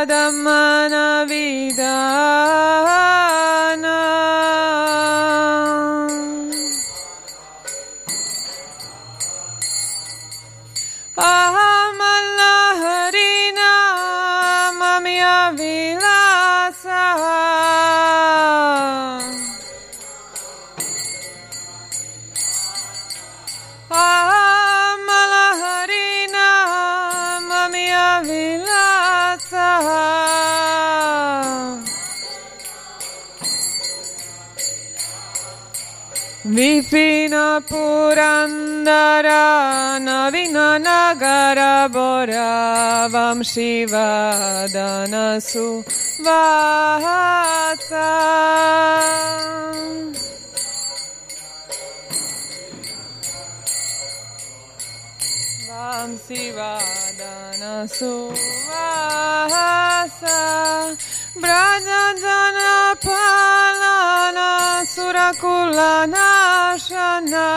Adamana Vida. Vinapurandara Navinanagara Boravam Shivadanasu Vahatsam Vam Shiva Shivadanasu Vahatsam Brajajana Palana Surakula Nashana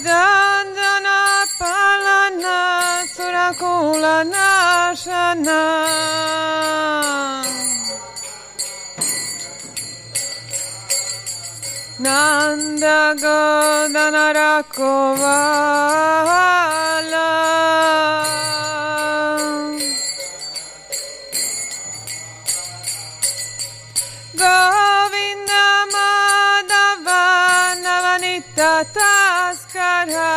Brajajana Palana Surakula Nashana Nanda Godana Rakovala Govinda Madhava Navanita Taskara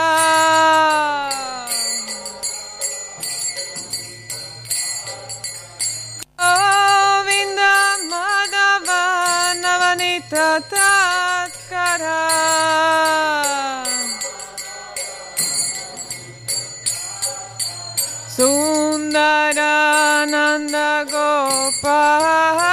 Sundarananda Gopal.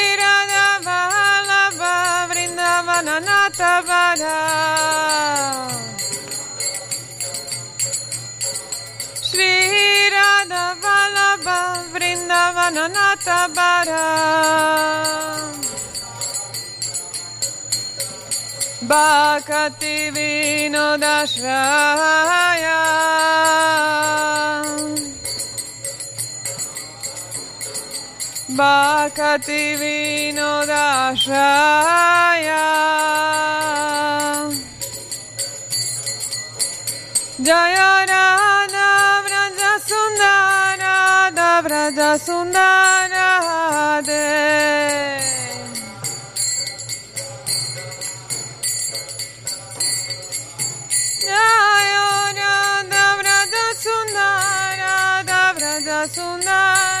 Vrindavana Natavada Shri Radha Vallabha Vrindavana Natavada Bhakati Vinodashraya Bhakati Vinodashraya Jaya Radha Vraja Sundara Radha Vraja Sundara Radhe Jaya Radha Vraja Sundara Radha Vraja Sundara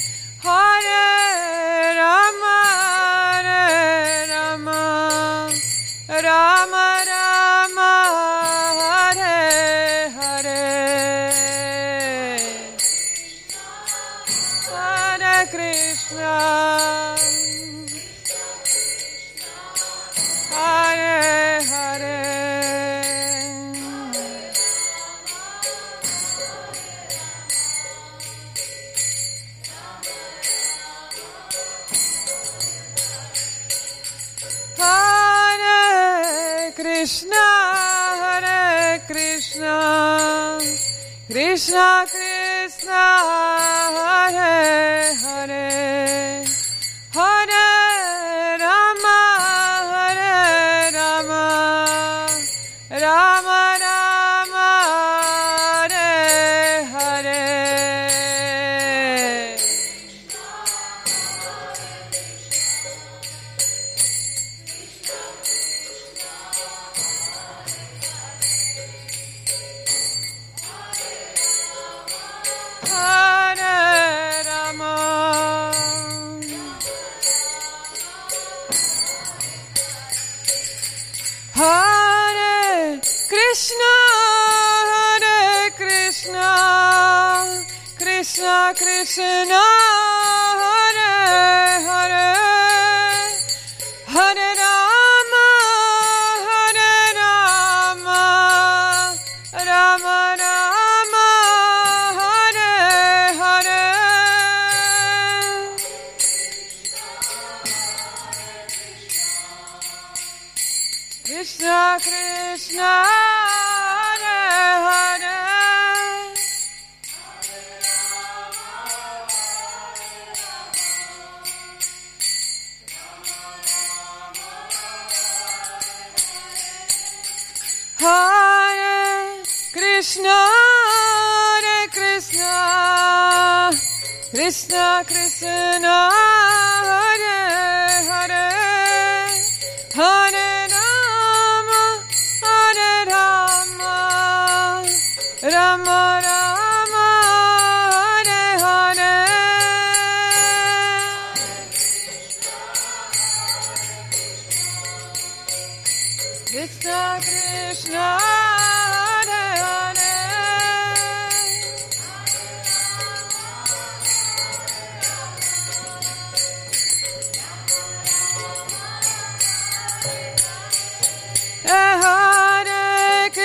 Krishna Krishna. Krishna Krishna.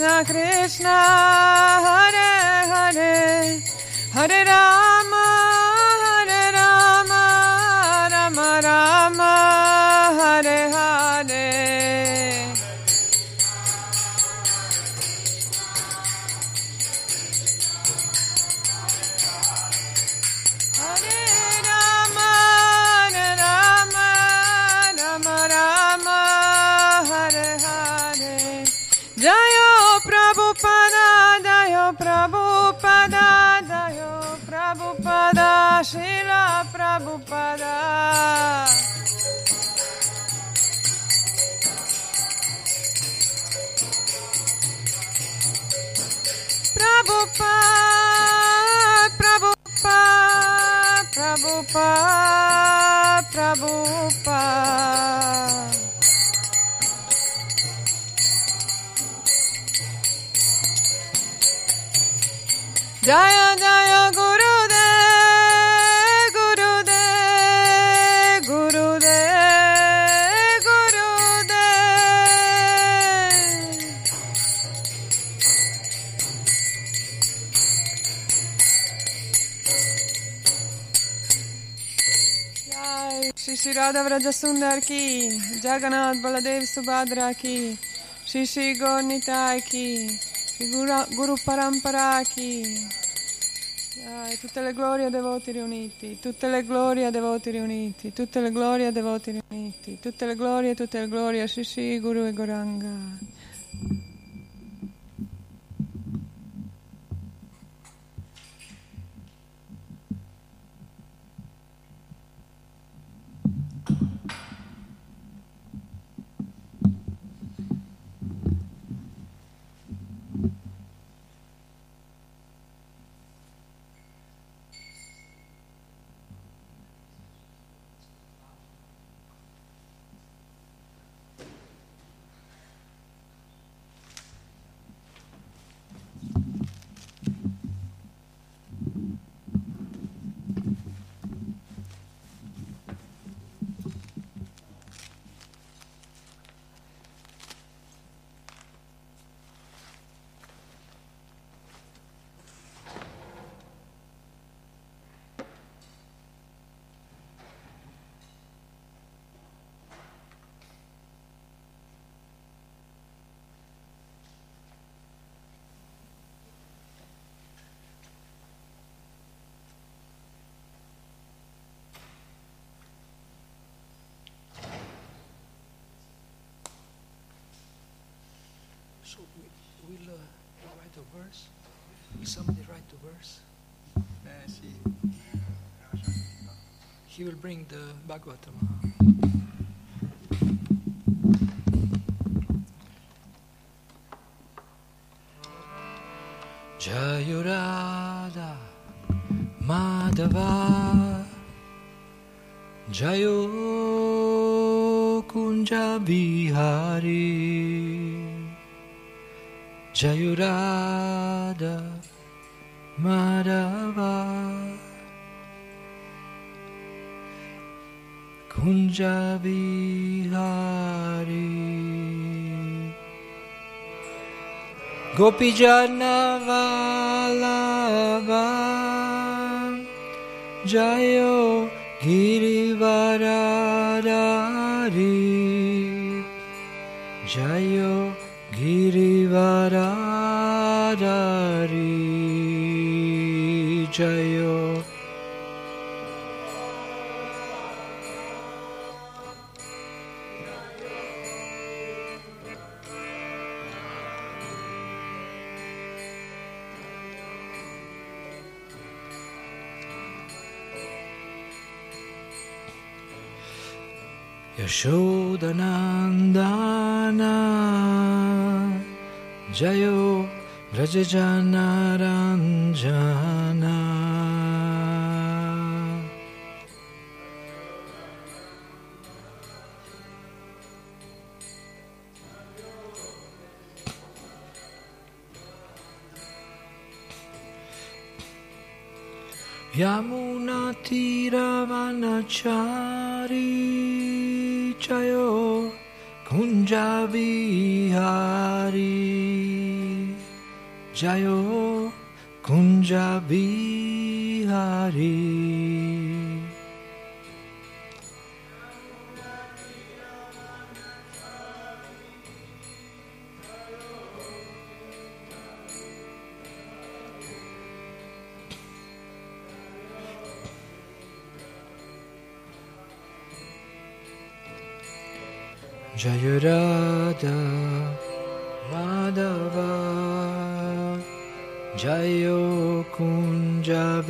Krishna Hare Hare Hare Rama. Prabhupada, Prabhupada. Jaya Shri राधा व्रज सुंदर की जगन्नाथ बलदेव सुभद्रा की श्री श्री गौर निताय की श्री गुरु परंपरा की e tutte le glorie a devoti riuniti, tutte le glorie a devoti riuniti, tutte le glorie a devoti riuniti, tutte le glorie, tutte le glorie a Shishi Guru e Goranga. Write a verse? Will somebody write the verse? He will bring the Bhagavatam. Jayurada Madhava Kunja Bihari Gopijana Vallabha Jayo Girivaradari Girivaradari Jayo. Yashodanandana Jayo Rajajanaranjana Yamuna Tiravanachari Chayo Kunja Bihari Jayo Kunja Bihari Jayurada Madhava Joy Kunjabihari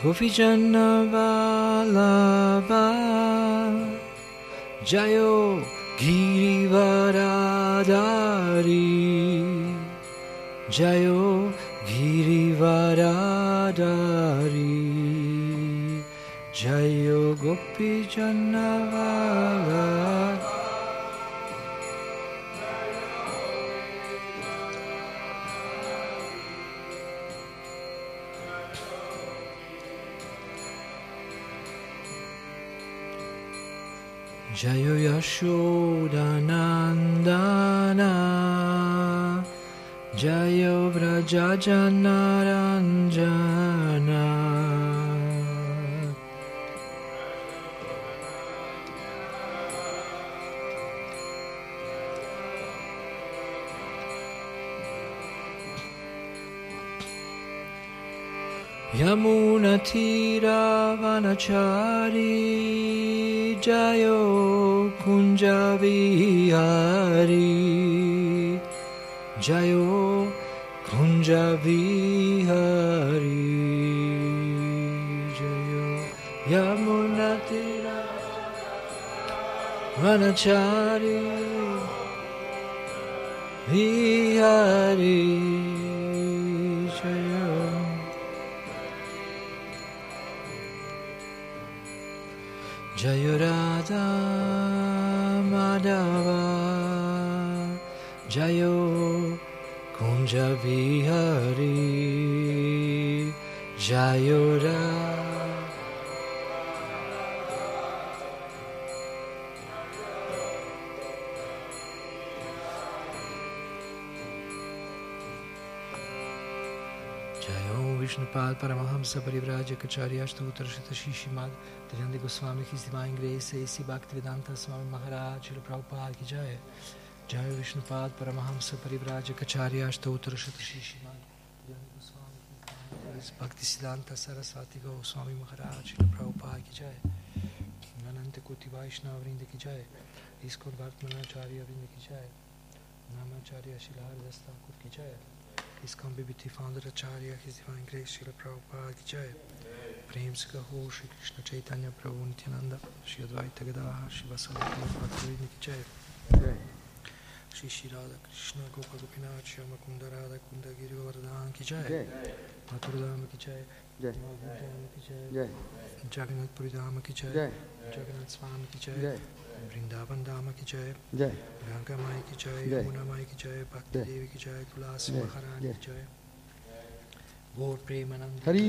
Gopijannavalaba Jayo Girivaradari Jayo Girivaradari Jayo Gopi Janavala Jayo Yashodanandana Jayo Vrajajanaranjana Yamuna Tira Vanachari Jayo Kunja Vihari Jayo Kunja Vihari Jayo Yamuna Tira Vanachari Vihari Jayo Jayurada Madhava Jayo Kunja Vihari Jayura Jayo Paramahamsa Parivrajakacharya Ashtotarshita Shishimad Trinandi Goswami His Divine Grace A.C. Bhaktivedanta Swami Maharaj Srila Prabhupada Ki Jai जय विष्णुपाद परमहंस परिव्राजकाचार्य अष्टोत्तर श्री श्रीमान भक्ति सिद्धांत सरस्वती गौ स्वामी महाराज प्रभुपा की जय। अनंत कोटि वैष्णव वृंद की जय। इसको भक्त मनाचार्य वृंद की जय। नामाचार्य शिलहर दस्ताकुर की जय। इसको विभिति founder Acharya his divine grace Srila Prabhupada की जय। प्रेम से कहो, श्री कृष्ण चैतन्य प्रभु नित्यानंद। श्री अद्वैत गदा, श्री सदी भक्त की जय। जय। श्री श्री राधा कृष्ण गोपाल गोपीनाथ श्याम कुंद राधा कुंद गिरिवर्धन की जय मथुर धाम की जय धाम की जगन्नाथपुरी धाम की जय जगन्नाथ स्वामी की जय वृंदावन धाम की जय गंगा माई की जय। यमुना माई की जय भक्ति। देवी की जय तुलसी महारानी की जय गौर प्रेमानंद Hari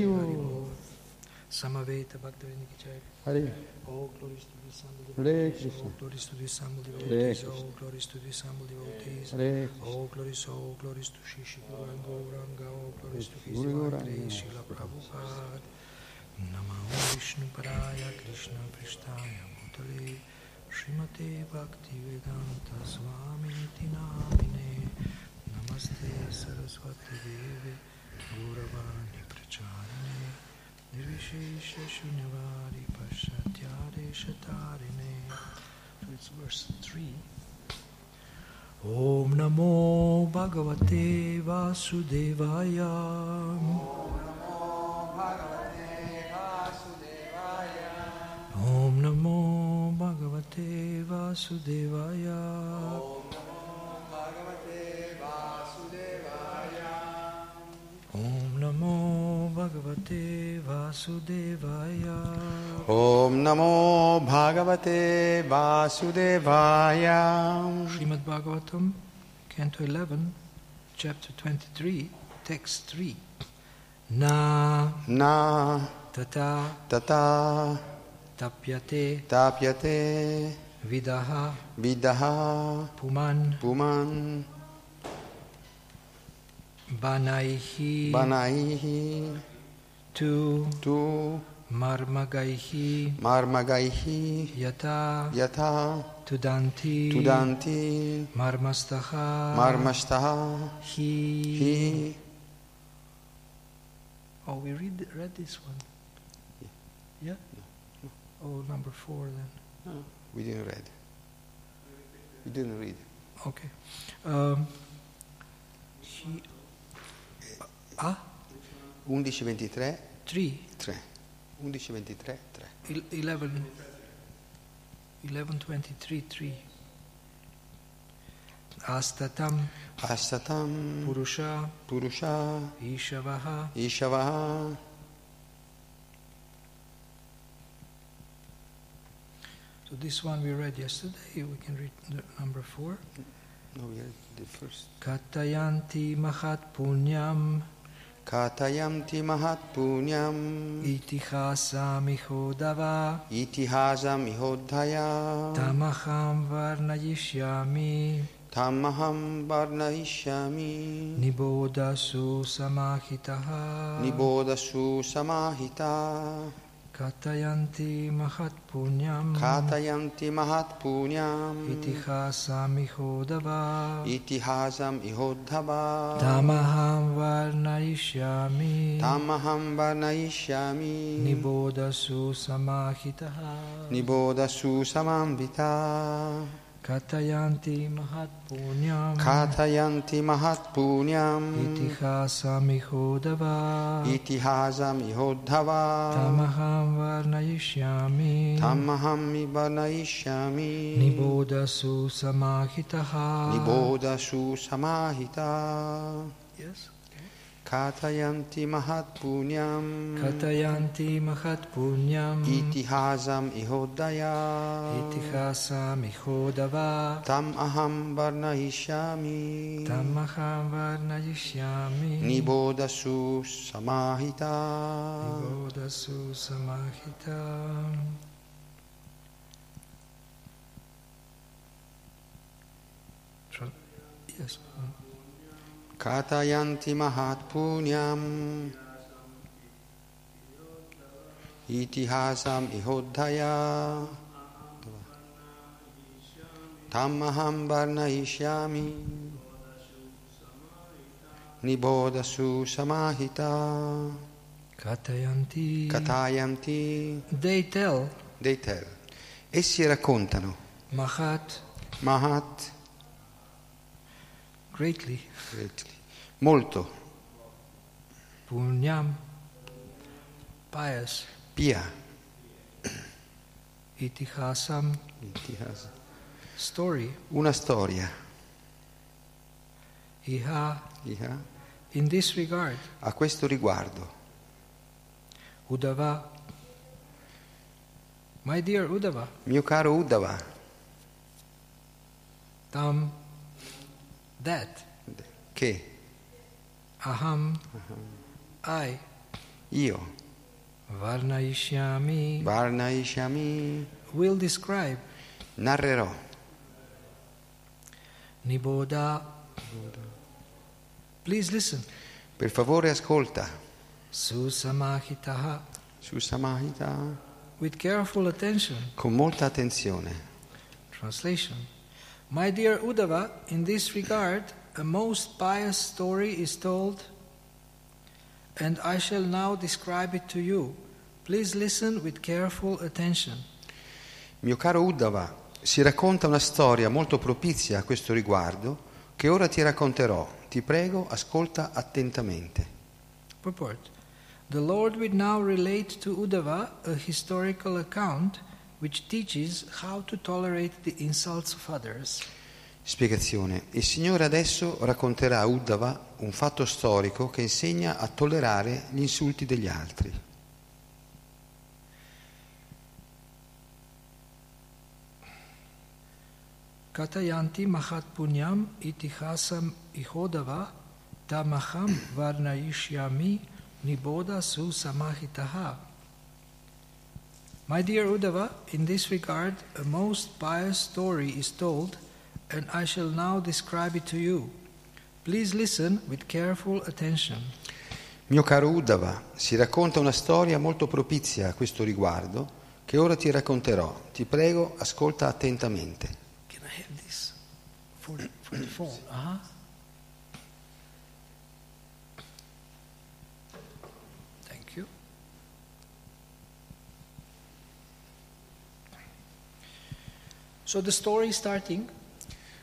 Samaveta Bhaktivinoda Kichari. Hare. Oh, glory to the Sambaldi. Hare Krishna. Oh, to the Sambaldi. Hare Krishna. Oh, to the Sambaldi. Hare Krishna. Oh, glory so, to Shishi Guru Gauranga. Oh, glory to His Divine Shila Prabhupada. Namo Vishnu Paraya Krishna Prishtaya Mutale Srimate Bhaktivedanta Swami Tinamine Namaste Saraswati Devi. Gauravani Pracharane Nirvishesha Shunyavadi Pashatyare Shatarine So it's verse 3 Om Bhagavate Vasudevaya. Om Bhagavate Vasudevaya. Om भगवते वासुदेवाय। ओम नमो भागवते वासुदेवाय। Srimad Bhagavatam canto 11 chapter 23 text 3 ना ना तथा तथा तप्यते तप्यते विदः विदः पुमान पुमान बनाई ही बनाई ही tu, tu marmagaihi, marmagaihi, yata, yata, tudanti, tudanti, marmastaha, marmastaha, hi, hi. Oh, we read read this one. Yeah. yeah? No. Oh, number four then. No, we didn't read. We didn't read. Okay. Um, he, uh, ah. 11.23, three. 3. 11.23, 3. El- 11, 11.23, 3. Astatam Astatam Purusha Purusha Ishavaha Ishavaha So this one we read yesterday. We can read number four. No, we read the first. Katayanti Mahat Punyam Katayamti Mahat Punyam Itihasamihodava Itihasam Ihodhaya Tamaham Varnayishyami. Tamaham Varnaishyami Nibodasu Samahitaha. Nibodasu Samahita Katayanti Mahat Punyam. Katayanti Mahat Punyam. Itihasamihodava Itihasam Ihodhava. Tamaham Varnayishyami. Tamaham Varnaishyami Nibodasu Samahitaha. Nibodasu Samambita Katayanti Mahat Punyam. Katayanti Mahat Punyam. Itihasamihodava Itihasam Ihodhava Tamaham Varnayishyami. Tamaham Ibanayishyami Nibodasu Samahitaha. Nibodasu Samahita. Yes. Katayanti Mahat Punyam Katayanti Mahat Punyam Itihasam Ihodaya Itihasamihodava Tam Aham Varnahishyami Tamaham Varnayishyami Nibodasu Samahita. Nibodasu Samahita. Yes. Katayanti Mahat Punyam Itihasam Ihodhaya Tammaham Varnayishyami Niboda su Samahita Katayanti. Katayanti. They tell. Dei Tel. Essi raccontano. Mahat. Mahat. Greatly. Greatly, molto. Punyam. Pious. Pia. Itihasam. Itihasa. story. Una storia. Iha. Iha, in this regard. A questo riguardo. Udava My dear Udava Mio caro Uddhava, Tam. That. Che Aham. I io, Varnayishyami Varnaishami, will describe. Narrerò. Niboda. Please listen. Per favore ascolta. Susamahitaha. Su Samahita with careful attention. Con molta attenzione. Translation. My dear Uddhava, in this regard, a most pious story is told, and I shall now describe it to you. Please listen with careful attention. Mio caro Uddhava, si racconta una storia molto propizia a questo riguardo che ora ti racconterò. Ti prego, ascolta attentamente. Purport The Lord will now relate to Uddhava a historical account which teaches how to tolerate the insults of others. Spiegazione. Il Signore adesso racconterà a Uddhava un fatto storico che insegna a tollerare gli insulti degli altri. Katayanti mahat punyam itihasam ihodava tamaham varnayishyami niboda su samahitaha. My dear Uddhava, in this regard, a most pious story is told, and I shall now describe it to you. Please listen with careful attention. Mio caro Uddhava, si racconta una storia molto propizia a questo riguardo che ora ti racconterò. Ti prego, ascolta attentamente. Can I have this for, for the phone? Uh-huh. Thank you. So the story is starting,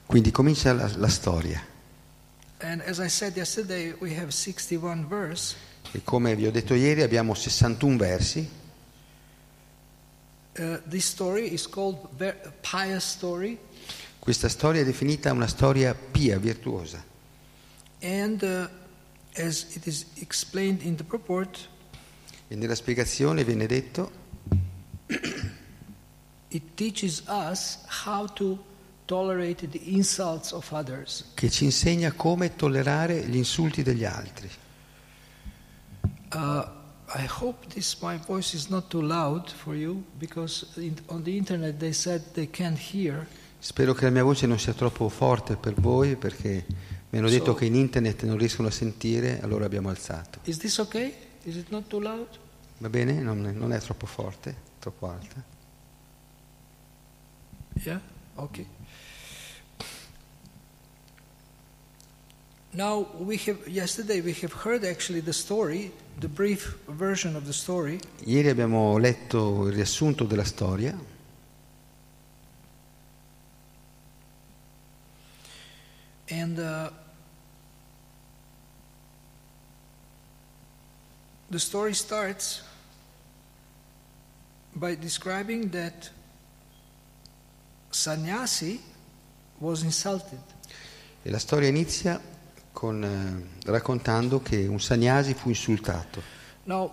Quindi comincia la, la storia and as I said yesterday, we have 61 verse. e come vi ho detto ieri abbiamo 61 versi. Uh, Questa storia è definita una storia pia, virtuosa. and uh, purport, E nella spiegazione viene detto it teaches us how to che ci insegna come tollerare gli insulti degli altri. Uh, I hope this my voice is not too loud for you because in, on the internet they said they can't hear. Spero che la mia voce non sia troppo forte per voi perché mi hanno detto So- che in internet non riescono a sentire, allora abbiamo alzato. Is this okay? Is it not too loud? Va bene? Non è, non è troppo forte, troppo alta. Yeah? Okay. Now we have yesterday we have heard actually the story, the brief version of the story, Ieri abbiamo letto il riassunto della storia and uh, the story starts by describing that sannyasi was insulted. e la storia inizia con, eh, raccontando che un sagnasi fu insultato.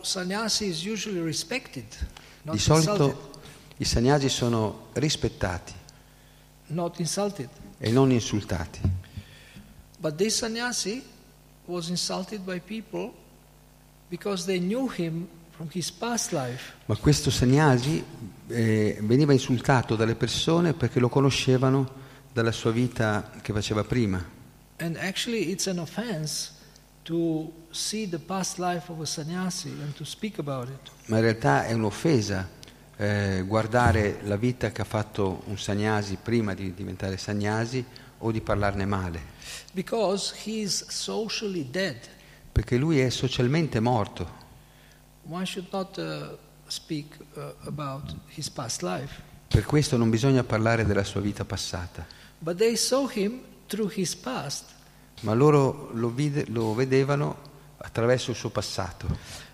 Sannyasi not Di solito i sagnasi sono rispettati e non insultati. But this sannyasi was insulted by people because they knew him. Ma questo sagnasi eh, veniva insultato dalle persone perché lo conoscevano dalla sua vita che faceva prima. And actually, it's an offense to see the past life of a sannyasi and to speak about it. Ma in realtà è un'offesa eh, guardare la vita che ha fatto un sagnasi prima di diventare sagnasi o di parlarne male, Because he's socially dead. perché lui è socialmente morto. One should not uh, speak uh, about his past life. Per questo non bisogna parlare della sua vita passata. But they saw him through his past. Ma loro lo, vide- lo vedevano attraverso il suo passato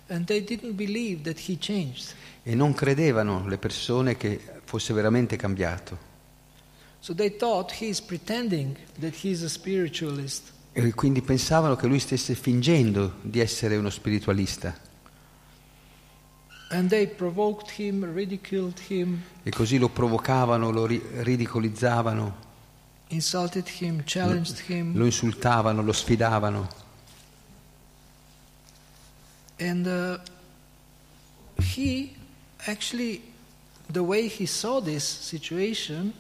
And they didn't believe that he changed. e non credevano le persone che fosse veramente cambiato. So they thought he's pretending that he's a spiritualist. E quindi pensavano che lui stesse fingendo di essere uno spiritualista And they provoked him, ridiculed him, e così lo provocavano, lo ri- ridicolizzavano, him, lo insultavano, lo sfidavano. And uh, he actually, the way he saw this situation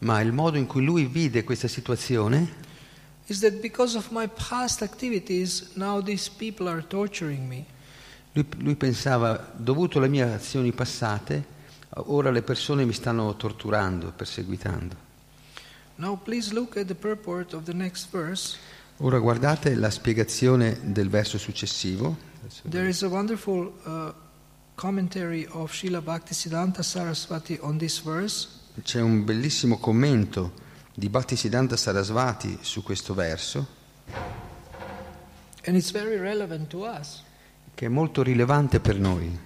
Ma il modo in cui lui vide questa situazione is that because of my past activities, now these people are torturing me. Lui, lui pensava, dovuto alle mie azioni passate, ora le persone mi stanno torturando, perseguitando. Ora guardate la spiegazione del verso successivo. There is a wonderful uh, commentary of Srila Bhaktisiddhanta Saraswati on this verse. C'è un bellissimo commento di Bhaktisiddhanta Sarasvati su questo verso, And it's very relevant to us. che è molto rilevante per noi.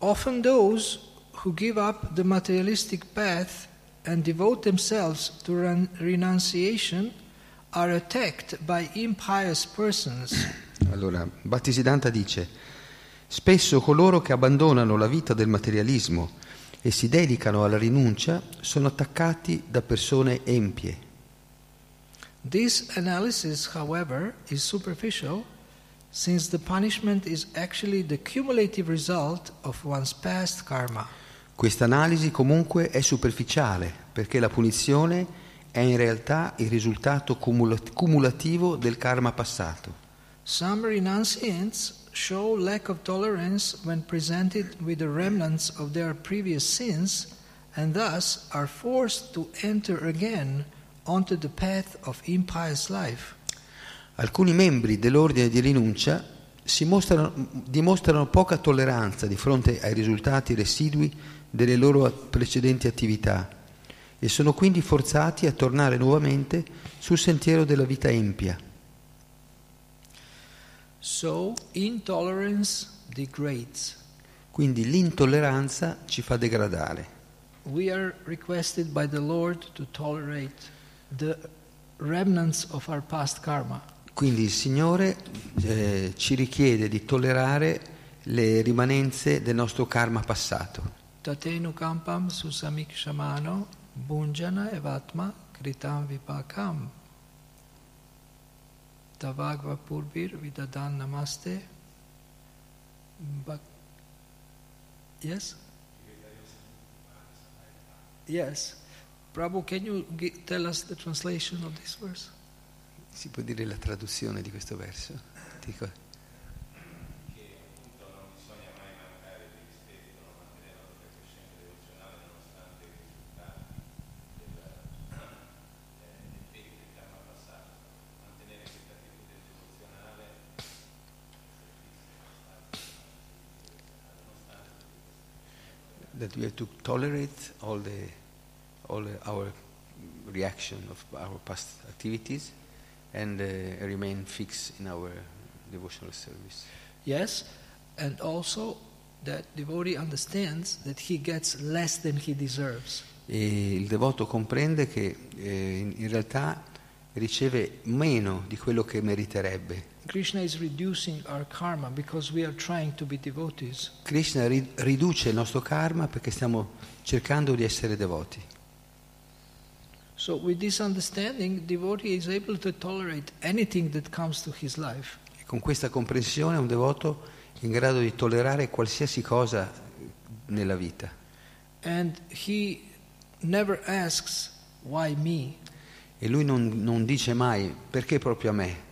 Often those who give up the materialistic path and devote themselves to ren- renunciation are attacked by impious persons. Allora, Bhaktisiddhanta dice, spesso coloro che abbandonano la vita del materialismo e si dedicano alla rinuncia sono attaccati da persone empie. This analysis, however, is superficial since the punishment is actually the cumulative result of one's past karma. Questa analisi comunque è superficiale perché la punizione è in realtà il risultato cumula- cumulativo del karma passato. Some renunciants show lack of tolerance when presented with the remnants of their previous sins and thus are forced to enter again onto the path of impious life. Alcuni membri dell'ordine di rinuncia dimostrano poca tolleranza di fronte ai risultati residui delle loro precedenti attività e sono quindi forzati a tornare nuovamente sul sentiero della vita empia. So. Quindi l'intolleranza ci fa degradare. We are requested by the Lord to tolerate the remnants of our past karma. Quindi il Signore eh, ci richiede di tollerare le rimanenze del nostro karma passato. Tatenu kampam susamik shamano bunjana evatma kritam vipakam. Tavagva purbir vidadan namaste. Bak- yes? Yes. Prabhu, can you gi- tell us the translation of this verse? Si può dire la traduzione di questo verso? Dico- to tolerate all the all our reaction of our past activities and uh, remain fixed in our devotional service. Yes. And also that devotee understands that he gets less than he deserves. E il devoto comprende che eh, in realtà riceve meno di quello che meriterebbe. Krishna is reducing our karma because we are trying to be devotees. Krishna ri- riduce il nostro karma perché stiamo cercando di essere devoti. So, with this understanding, devotee is able to tolerate anything that comes to his life. E con questa comprensione un devoto è in grado di tollerare qualsiasi cosa nella vita. And he never asks, Why me? E lui non, non dice mai perché proprio a me.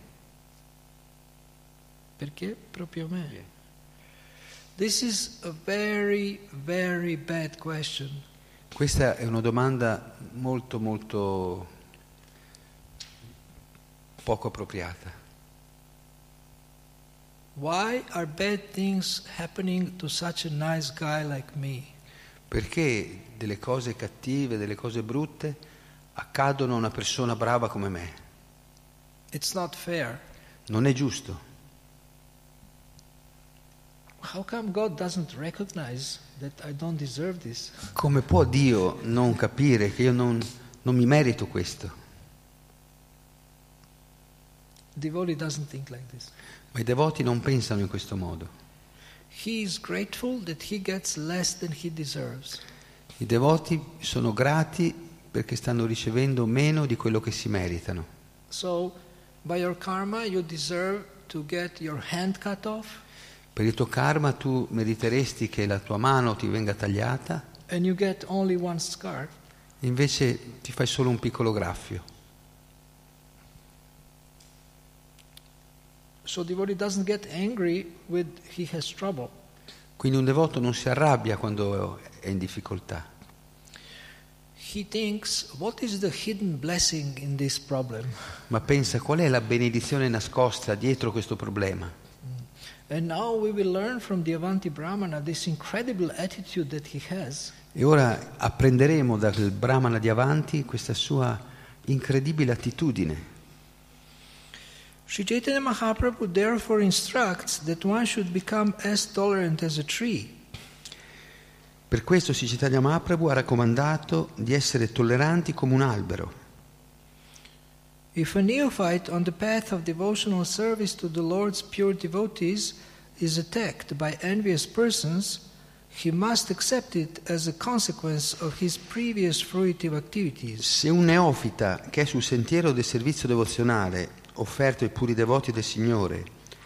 Perché proprio me? This is a very, very bad question. Questa è una domanda molto molto poco appropriata. Why are bad things happening to such a nice guy like me? Perché delle cose cattive, delle cose brutte accadono a una persona brava come me? It's not fair. Non è giusto. How come God doesn't recognize that I don't deserve this? Come può Dio non capire che io non, non mi merito questo? Devotee doesn't think like this. Ma i devoti non pensano in questo modo. He is grateful that he gets less than he deserves. I devoti sono grati perché stanno ricevendo meno di quello che si meritano. So, by your karma, you deserve to get your hand cut off, Per il tuo karma tu meriteresti che la tua mano ti venga tagliata, scar. invece ti fai solo un piccolo graffio. So. Quindi un devoto non si arrabbia quando è in difficoltà, thinks, in ma pensa qual è la benedizione nascosta dietro questo problema. E ora apprenderemo dal Brahmana di avanti questa sua incredibile attitudine. Sri Chaitanya Mahaprabhu therefore instructs that one should become as tolerant as a tree. Per questo Sri Chaitanya Mahaprabhu ha raccomandato di essere tolleranti come un albero. If a neophyte on the path of devotional service to the Lord's pure devotees is attacked by envious persons, he must accept it as a consequence of his previous fruitive activities. Se un neofita che è sul sentiero del servizio devozionale offerto ai puri devoti del Signore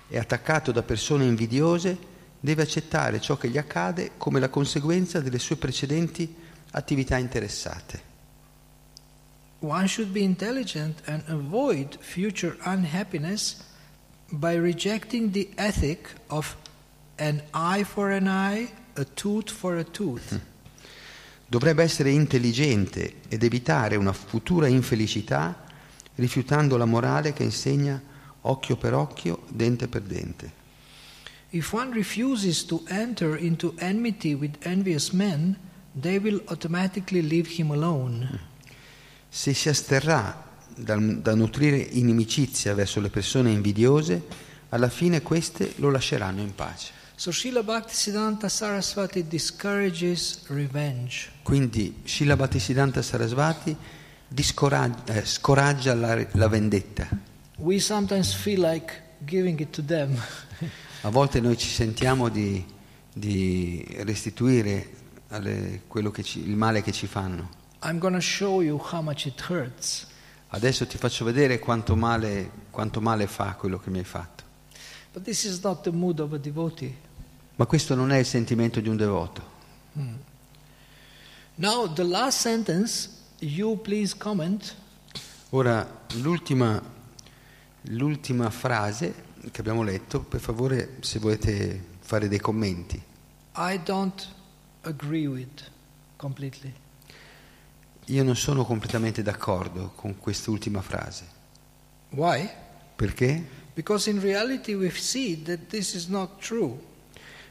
è attaccato da persone invidiose, deve accettare ciò che gli accade come la conseguenza delle sue precedenti attività interessate. One should be intelligent and avoid future unhappiness by rejecting the ethic of an eye for an eye, a tooth for a tooth. Dovrebbe essere intelligente ed evitare una futura infelicità rifiutando la morale che insegna occhio per occhio, dente per dente. If one refuses to enter into enmity with envious men, they will automatically leave him alone. Se si asterrà da, da nutrire inimicizia verso le persone invidiose, alla fine queste lo lasceranno in pace. So Srila Bhaktisiddhanta Saraswati discourages revenge. Quindi Srila Bhattisiddhanta Sarasvati eh, scoraggia la, la vendetta. We sometimes feel like giving it to them. A volte noi ci sentiamo di, di restituire alle- quello che ci- il male che ci fanno. I'm going to show you how much it hurts. Adesso ti faccio vedere quanto male, quanto male fa quello che mi hai fatto. But this is not the mood of a devotee. Ma questo non è il sentimento di un devoto. Now, the last sentence, you please comment. Ora, l'ultima, l'ultima frase che abbiamo letto, per favore, se volete fare dei commenti. I don't agree with completely. Io non sono completamente d'accordo con quest'ultima frase. Why? Perché? Because in reality we see that this is not true.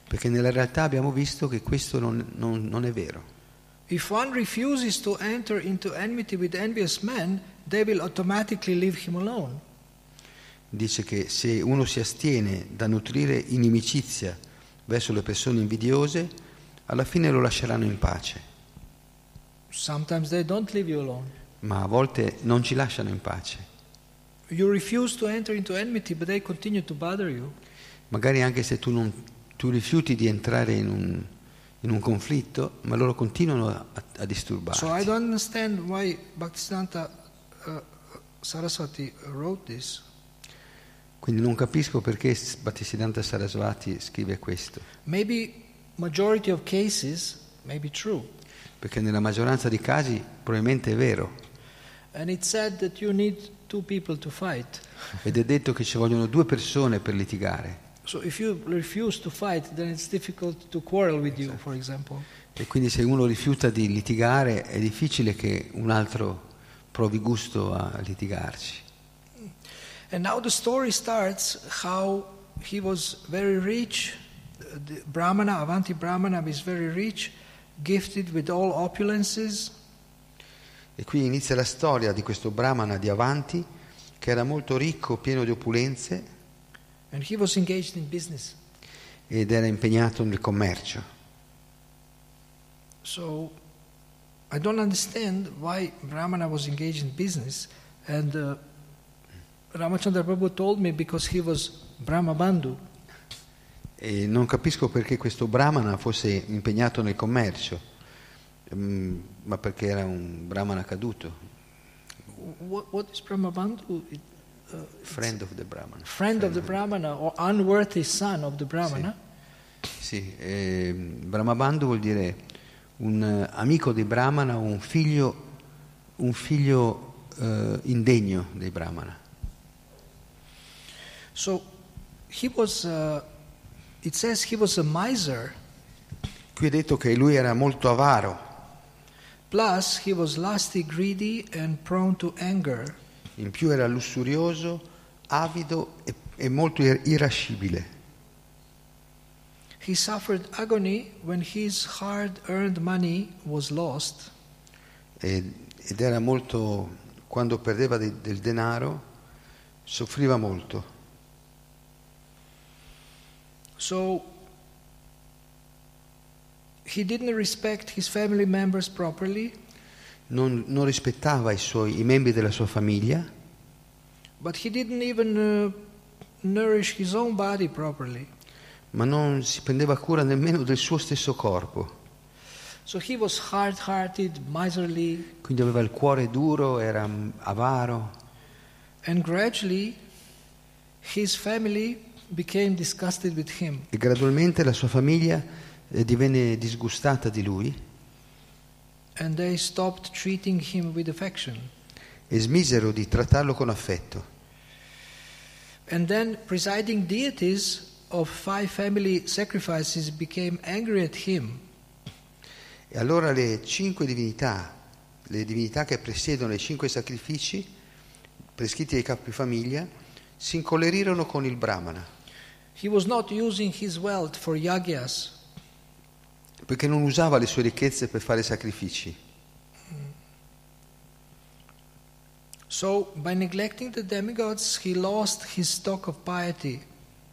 Perché nella realtà abbiamo visto che questo non, non- non è vero. If one refuses to enter into enmity with envious men, they will automatically leave him alone. Dice che se uno si astiene da nutrire inimicizia verso le persone invidiose, alla fine lo lasceranno in pace. Sometimes they don't leave you alone. Ma a volte non ci lasciano in pace. You refuse to enter into enmity, but they continue to bother you. Magari anche se tu, non, tu rifiuti di entrare in un, in un conflitto, ma loro continuano a, a So I disturbarti. don't understand why Bhaktisiddhanta uh, Saraswati wrote this. Quindi non capisco perché Bhattisiddhanta Sarasvati scrive questo, Maybe majority of cases may be true. Perché nella maggioranza dei casi probabilmente è vero. Ed è detto che ci vogliono due persone per litigare. So fight, you. E quindi se uno rifiuta di litigare è difficile che un altro provi gusto a litigarci. And now the story starts how he was very rich. The Brahmana, Avanti Brahmana, is very rich, gifted with all opulences. E qui inizia la storia di questo brahmana di Avanti che era molto ricco, pieno di opulenze And he was engaged in business. ed era impegnato nel commercio. So I don't understand why Brahmana was engaged in business. And uh, Ramachandra Prabhu told me because he was Brahma Bandhu. E non capisco perché questo brahmana fosse impegnato nel commercio, mm, ma perché era un brahmana caduto, What, what is Brahma Bandhu? It, uh, friend of the brahmana. friend of the Brahmana or unworthy son of the Brahmana. Sì, eh, Brahmabandhu vuol dire un eh, amico dei brahmana, un figlio, un figlio eh, indegno dei brahmana. So he was, uh, Qui è detto che lui era molto avaro, plus he was lusty, greedy, and prone to anger. in più era lussurioso, avido e, e molto ir- irascibile. He suffered agony when his hard earned money was lost. Ed, ed era molto, quando perdeva de- del denaro, soffriva molto. So he didn't respect his family members properly, Non, non rispettava i, suoi, i membri della sua famiglia, but he didn't even uh, nourish his own body properly. ma non si prendeva cura nemmeno del suo stesso corpo. So he was hard hearted, miserly, Quindi aveva il cuore duro, era avaro and gradually his family became disgusted with him. e gradualmente la sua famiglia eh, divenne disgustata di lui And they stopped treating him with affection. e smisero di trattarlo con affetto. And then presiding deities of five family sacrifices became angry at him E allora le cinque divinità, le divinità che presiedono i cinque sacrifici prescritti ai capifamiglia, si incollerirono con il Brahmana, He was not using his wealth for yagyas, perché non usava le sue ricchezze per fare sacrifici. so by neglecting the demigods, he lost his stock of piety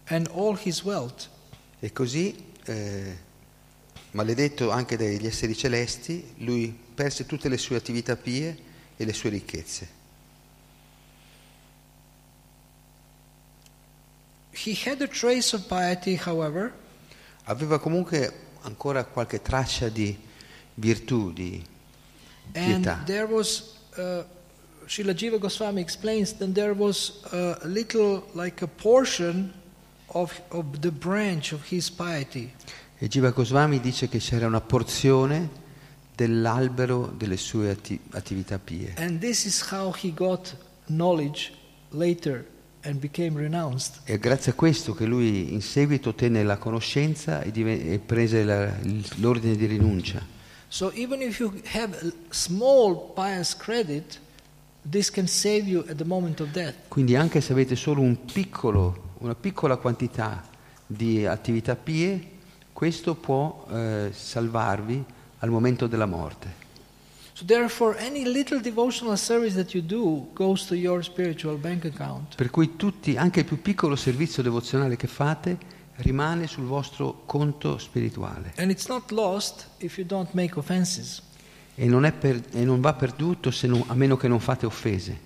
and all his wealth. E così, eh, maledetto anche dagli esseri celesti, lui perse tutte le sue attività pie e le sue ricchezze. He had a trace of piety, however, Aveva comunque ancora qualche traccia di virtù, di and pietà. there was. Uh, Srila Jiva Goswami explains that there was a little, like a portion of, of the branch of his piety. E Jiva Goswami dice che c'era una porzione dell'albero delle sue atti- attività pie. And this is how he got knowledge later. E grazie a questo che lui in seguito ottenne la conoscenza e, dive- e prese la- l'ordine di rinuncia. So even if you have small pious credit, this can save you at the moment of death. Quindi anche se avete solo un piccolo, una piccola quantità di attività pie, questo può eh, salvarvi al momento della morte. So therefore, any little devotional service that you do goes to your spiritual bank account. Per cui tutti, anche il più piccolo servizio devozionale che fate rimane sul vostro conto spirituale And it's not lost if you don't make offenses. e non, è per- e non va perduto se non- a meno che non fate offese.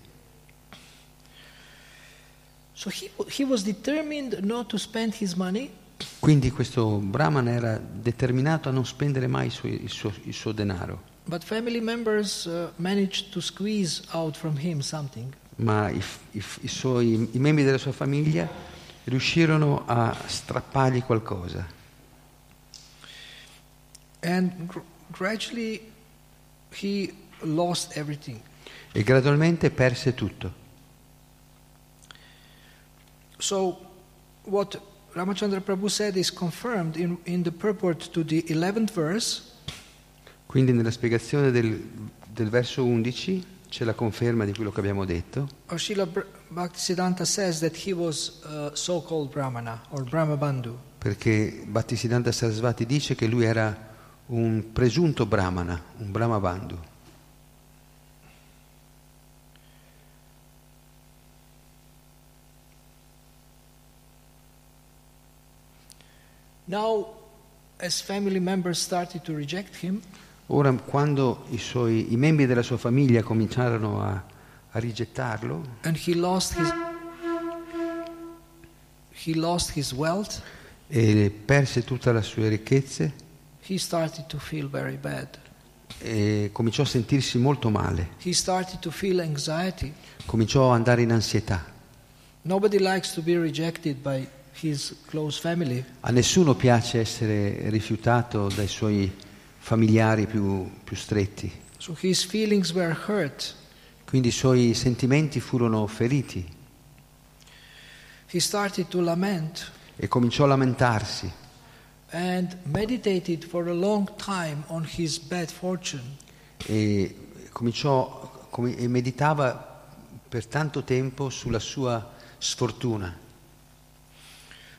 So he, he was determined not to spend his money, Quindi questo Brahman era determinato a non spendere mai il suo, il suo- il suo denaro, but family members uh, managed to squeeze out from him something. ma i, i i suoi- i membri della sua famiglia riuscirono a strappargli qualcosa. And gr- gradually he lost everything. E gradualmente perse tutto. So, what Ramachandra Prabhu said is confirmed in, in the purport to the 11th verse. Quindi nella spiegazione del, del verso 11 c'è la conferma di quello che abbiamo detto. Srila Br- Bhaktisiddhanta says that he was uh, so-called Brahmana or Brahmabandhu. perché Bhattisiddhanta Sarasvati dice che lui era un presunto brahmana, un brahmabandhu. Now, as family members started to reject him, Ora, quando i, suoi, i membri della sua famiglia cominciarono a, a rigettarlo? His wealth, e perse tutte le sue ricchezze, e cominciò a sentirsi molto male, cominciò ad andare in ansietà. A nessuno piace essere rifiutato dai suoi familiari più, più stretti, So quindi i suoi sentimenti furono feriti. E cominciò a lamentarsi. E cominciò come- e meditava per tanto tempo sulla sua sfortuna.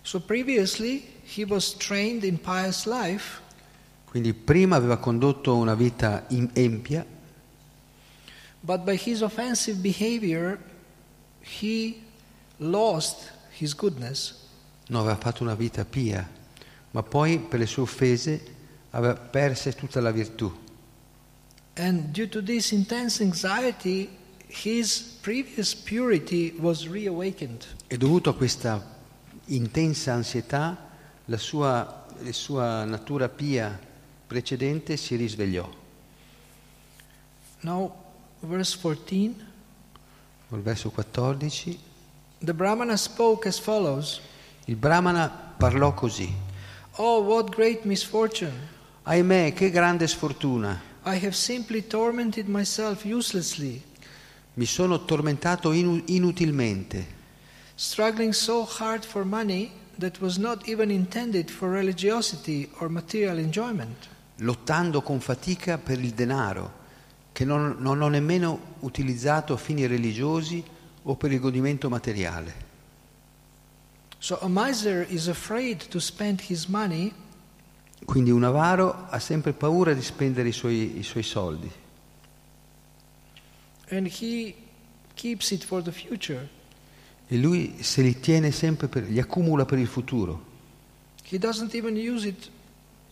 So previously he was trained in pious life, Quindi prima aveva condotto una vita empia, but by his offensive behavior he lost his goodness. no, aveva fatto una vita pia, ma poi per le sue offese aveva perso tutta la virtù. And due to this intense anxiety, his previous purity was reawakened. E dovuto a questa intensa ansietà, la sua, la sua natura pia precedente si risvegliò. Now, verse 14 Al verso 14, the Brahmana spoke as follows il Brahmana parlò così. Oh, what great misfortune! Ahimè, che grande sfortuna! I have simply tormented myself uselessly, Mi sono tormentato inu- inutilmente, struggling so hard for money that was not even intended for religiosity or material enjoyment. Lottando con fatica per il denaro, che non, non ho nemmeno utilizzato a fini religiosi o per il godimento materiale. So a miser is afraid to spend his money Quindi un avaro ha sempre paura di spendere i suoi, i suoi soldi and he keeps it for the future. e lui se li tiene sempre, per, li accumula per il futuro. He doesn't even use it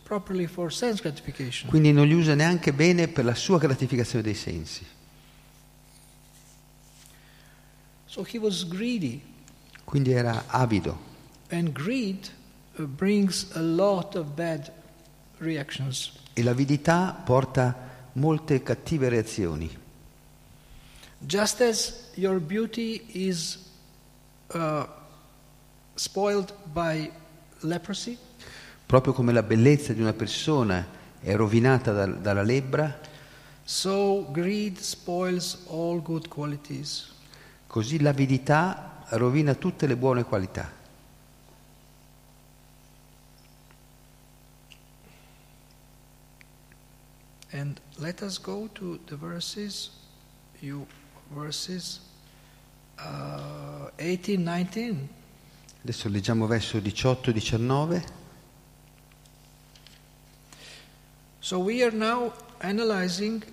properly for sense gratification. Quindi non li usa neanche bene per la sua gratificazione dei sensi. So he was greedy, Quindi era avido and greed uh, brings a lot of bad reactions. e l'avidità porta molte cattive reazioni. Just as your beauty is uh, spoiled by leprosy, Proprio come la bellezza di una persona è rovinata dal- dalla lebbra, so così l'avidità rovina tutte le buone qualità. And let us go to the verses, you verses uh, 18, 19. Adesso leggiamo verso 18 e 19. So we are now analyzing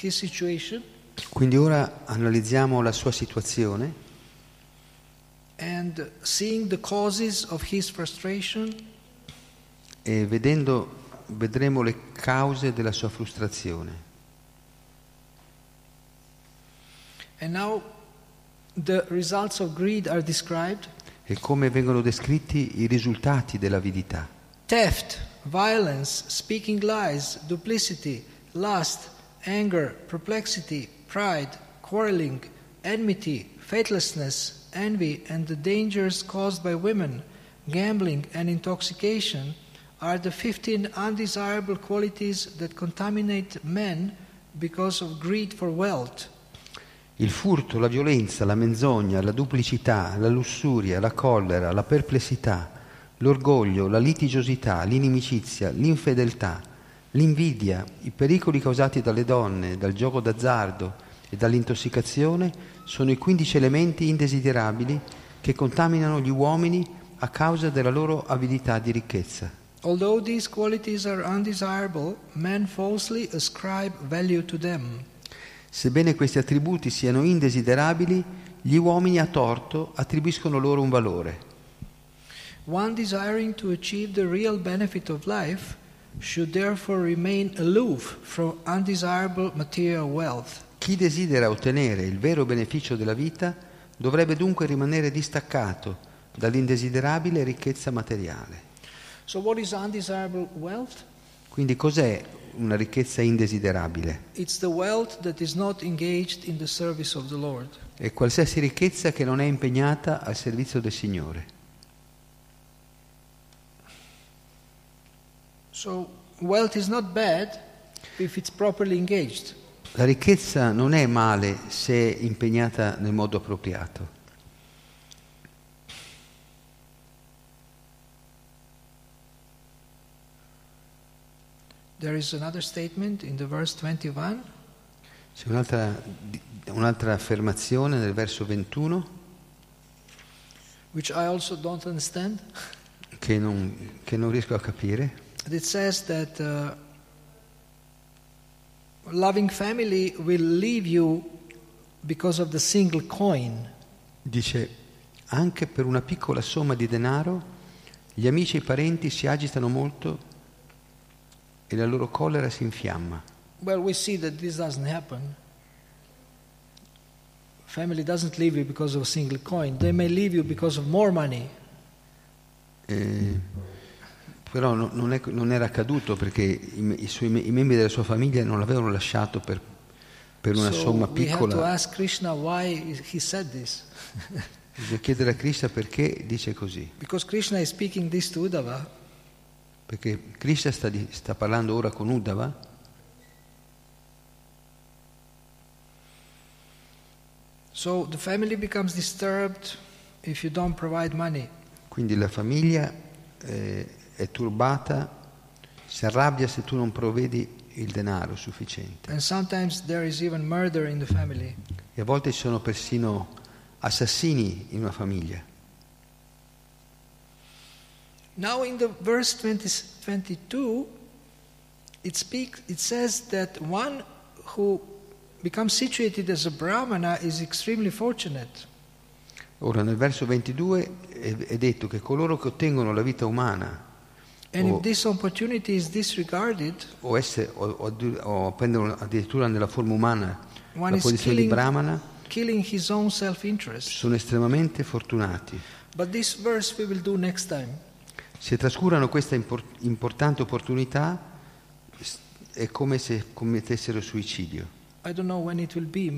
his situation Quindi ora analizziamo la sua situazione and seeing the causes of his frustration e vedendo, vedremo le cause della sua frustrazione. And now the results of greed are described e come vengono descritti i risultati dell'avidità. theft, violence, speaking lies, duplicity, lust, anger, perplexity, pride, quarreling, enmity, faithlessness, envy, and the dangers caused by women, gambling, and intoxication are the 15 undesirable qualities that contaminate men because of greed for wealth. Il furto, la violenza, la menzogna, la duplicità, la lussuria, la collera, la perplessità l'orgoglio, la litigiosità, l'inimicizia, l'infedeltà, l'invidia, i pericoli causati dalle donne, dal gioco d'azzardo e dall'intossicazione sono i 15 elementi indesiderabili che contaminano gli uomini a causa della loro avidità di ricchezza. Although these qualities are undesirable, men falsely ascribe value to them. Sebbene questi attributi siano indesiderabili, gli uomini a torto attribuiscono loro un valore. One desiring to achieve the real benefit of life should therefore remain aloof from undesirable material wealth. Chi desidera ottenere il vero beneficio della vita dovrebbe dunque rimanere distaccato dall'indesiderabile ricchezza materiale. So, what is undesirable wealth? Quindi cos'è una ricchezza indesiderabile? It's the wealth that is not engaged in the service of the Lord. È qualsiasi ricchezza che non è impegnata al servizio del Signore. So, wealth is not bad if it's properly engaged. La ricchezza non è male se impegnata nel modo appropriato. There is another statement in the verse 21 C'è un'altra, un'altra affermazione nel verso 21 which I also don't understand. che non, che non riesco a capire. And It says that uh, loving family will leave you because of the single coin. Dice, anche per una piccola somma di denaro gli amici e i parenti si agitano molto e la loro collera si infiamma. Well, we see that this doesn't happen. Family doesn't leave you because of a single coin. They may leave you because of more money. Eh, però no- non, è- non era accaduto perché i, i suoi i membri della sua famiglia non l'avevano lasciato per, per una so somma piccola. Bisogna chiedere a Krishna perché dice così. Krishna. Perché Krishna sta, di- sta parlando ora con Uddhava So the family becomes disturbed if you don't provide money. Quindi la famiglia eh, è turbata, si arrabbia se tu non provvedi il denaro sufficiente. E a volte ci sono persino assassini in una famiglia. Now in the verse 20, 22, it, speaks, it says that one who becomes situated as a brahmana is extremely fortunate. Ora nel verso 22 è, è detto che coloro che ottengono la vita umana And if this opportunity is disregarded, o, essere, o, o o prendono addirittura nella forma umana one la posizione di killing, Brahmana killing his own self interest. sono estremamente fortunati. But this verse we will do next time. Se trascurano questa impor- importante opportunità è come se commettessero suicidio. Be.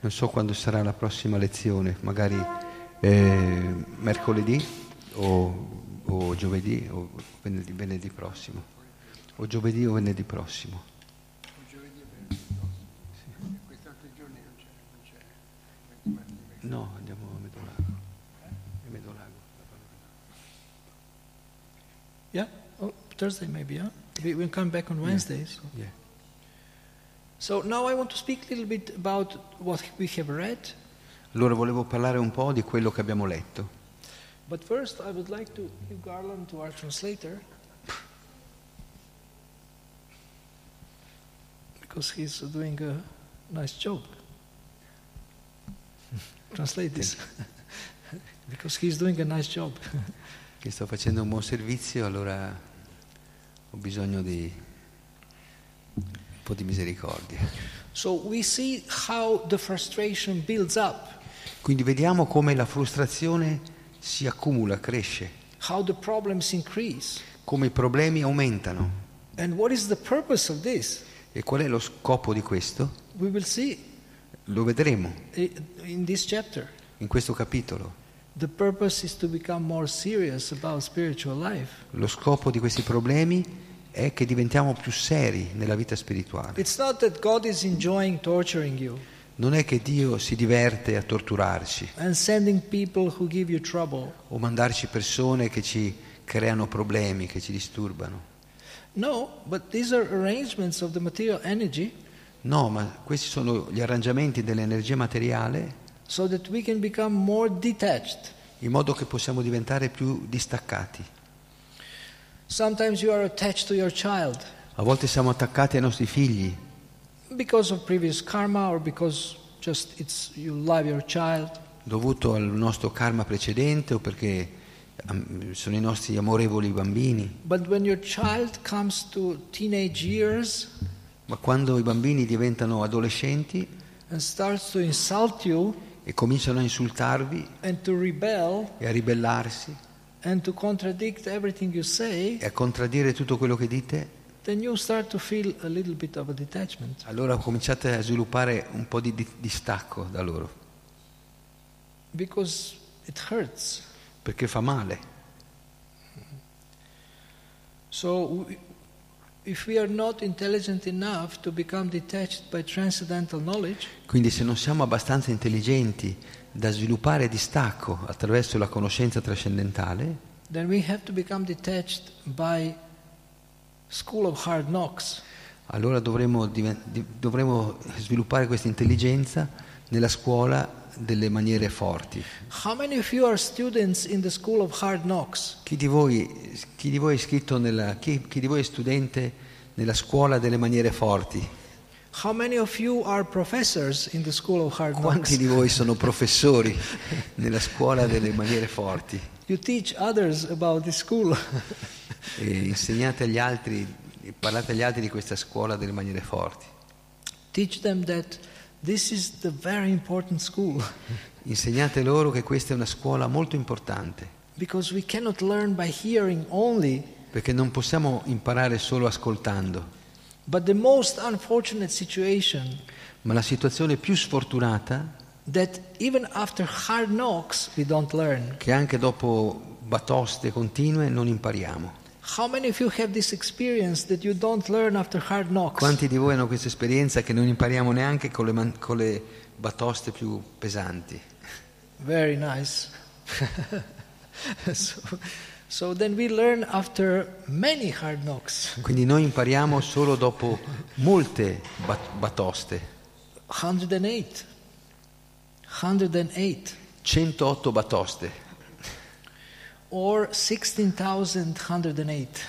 Non so quando sarà la prossima lezione, magari eh, mercoledì o, o giovedì o venerdì, venerdì prossimo. O giovedì o venerdì prossimo. No, andiamo a Medolago. A Medolago. Yeah? Oh, Thursday maybe, huh? We will come back on Wednesdays. Yeah. So now I want to speak a little bit about what we have read. Allora volevo parlare un po' di quello che abbiamo letto. But first, I would like to give Garland to our translator. Because he's doing a nice job. Translate this. because he's doing a nice job. Che sto facendo un buon servizio, allora ho bisogno di un po' di misericordia. so we see how the frustration builds up, Quindi vediamo come la frustrazione si accumula, cresce, come i problemi aumentano. E qual è lo scopo di questo? Lo vedremo in questo capitolo. Lo scopo di questi problemi è che diventiamo più seri nella vita spirituale. It's not that God is enjoying torturing you. Non è che Dio si diverte a torturarci o mandarci persone che ci creano problemi, che ci disturbano. No, but these are arrangements of the material energy. No, ma questi sono gli arrangiamenti dell'energia materiale so in modo che possiamo diventare più distaccati. A volte siamo attaccati ai nostri figli because of previous karma or because just it's you love your child. dovuto al nostro karma precedente o perché sono i nostri amorevoli bambini. But when your child comes to teenage years Ma quando i bambini diventano adolescenti and starts to insult you e cominciano a insultarvi and to rebel e a ribellarsi and to contradict everything you say, e a contraddire tutto quello che dite, then you start to feel a little bit of a detachment. allora cominciate a sviluppare un po' di di- distacco da loro, Because it hurts. perché fa male. So, w- if we are not intelligent enough to become detached by transcendental knowledge, Quindi se non siamo abbastanza intelligenti da sviluppare distacco attraverso la conoscenza trascendentale, then we have to become detached by school of hard knocks. allora dovremo, dovremo sviluppare questa intelligenza nella scuola delle maniere forti. How many of you are students in the school of hard knocks? Chi di voi, chi di voi nella, chi, chi di voi è studente nella scuola delle maniere forti? Quanti di voi sono professori nella scuola delle maniere forti? You teach others about this school. Insegnate agli altri, parlate agli altri di questa scuola delle maniere forti. teach them that this is the very important school Insegnate loro che questa è una scuola molto importante, because we cannot learn by hearing only. perché non possiamo imparare solo ascoltando, ma la situazione più sfortunata that even after hard knocks we don't learn. è che anche dopo batoste continue non impariamo. Quanti di voi hanno questa esperienza che non impariamo neanche con le, man- con le batoste più pesanti? Very nice. so, so then we learn after many hard knocks. Quindi noi impariamo solo dopo molte bat- batoste, 108. 108. 108 batoste, Or 16,108.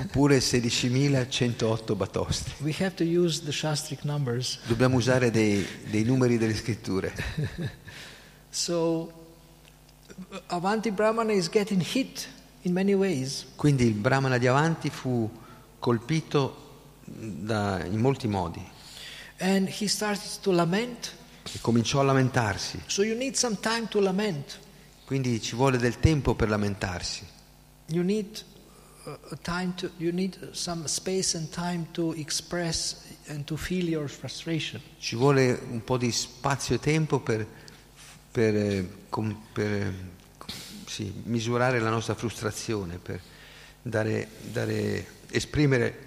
oppure 16.108 batoste. We have to use the Shastric numbers. Dobbiamo usare dei, dei numeri delle scritture. So Avanti Brahmana is getting hit. Quindi il Brahmana di avanti fu colpito da- in molti modi And he started to lament. e cominciò a lamentarsi. So you need some time to lament. Quindi ci vuole del tempo per lamentarsi. You need uh, time to you need some space and time to express and to feel your frustration. Ci vuole un po' di spazio e tempo per, per, eh, per, sì, misurare la nostra frustrazione, per dare, dare- esprimere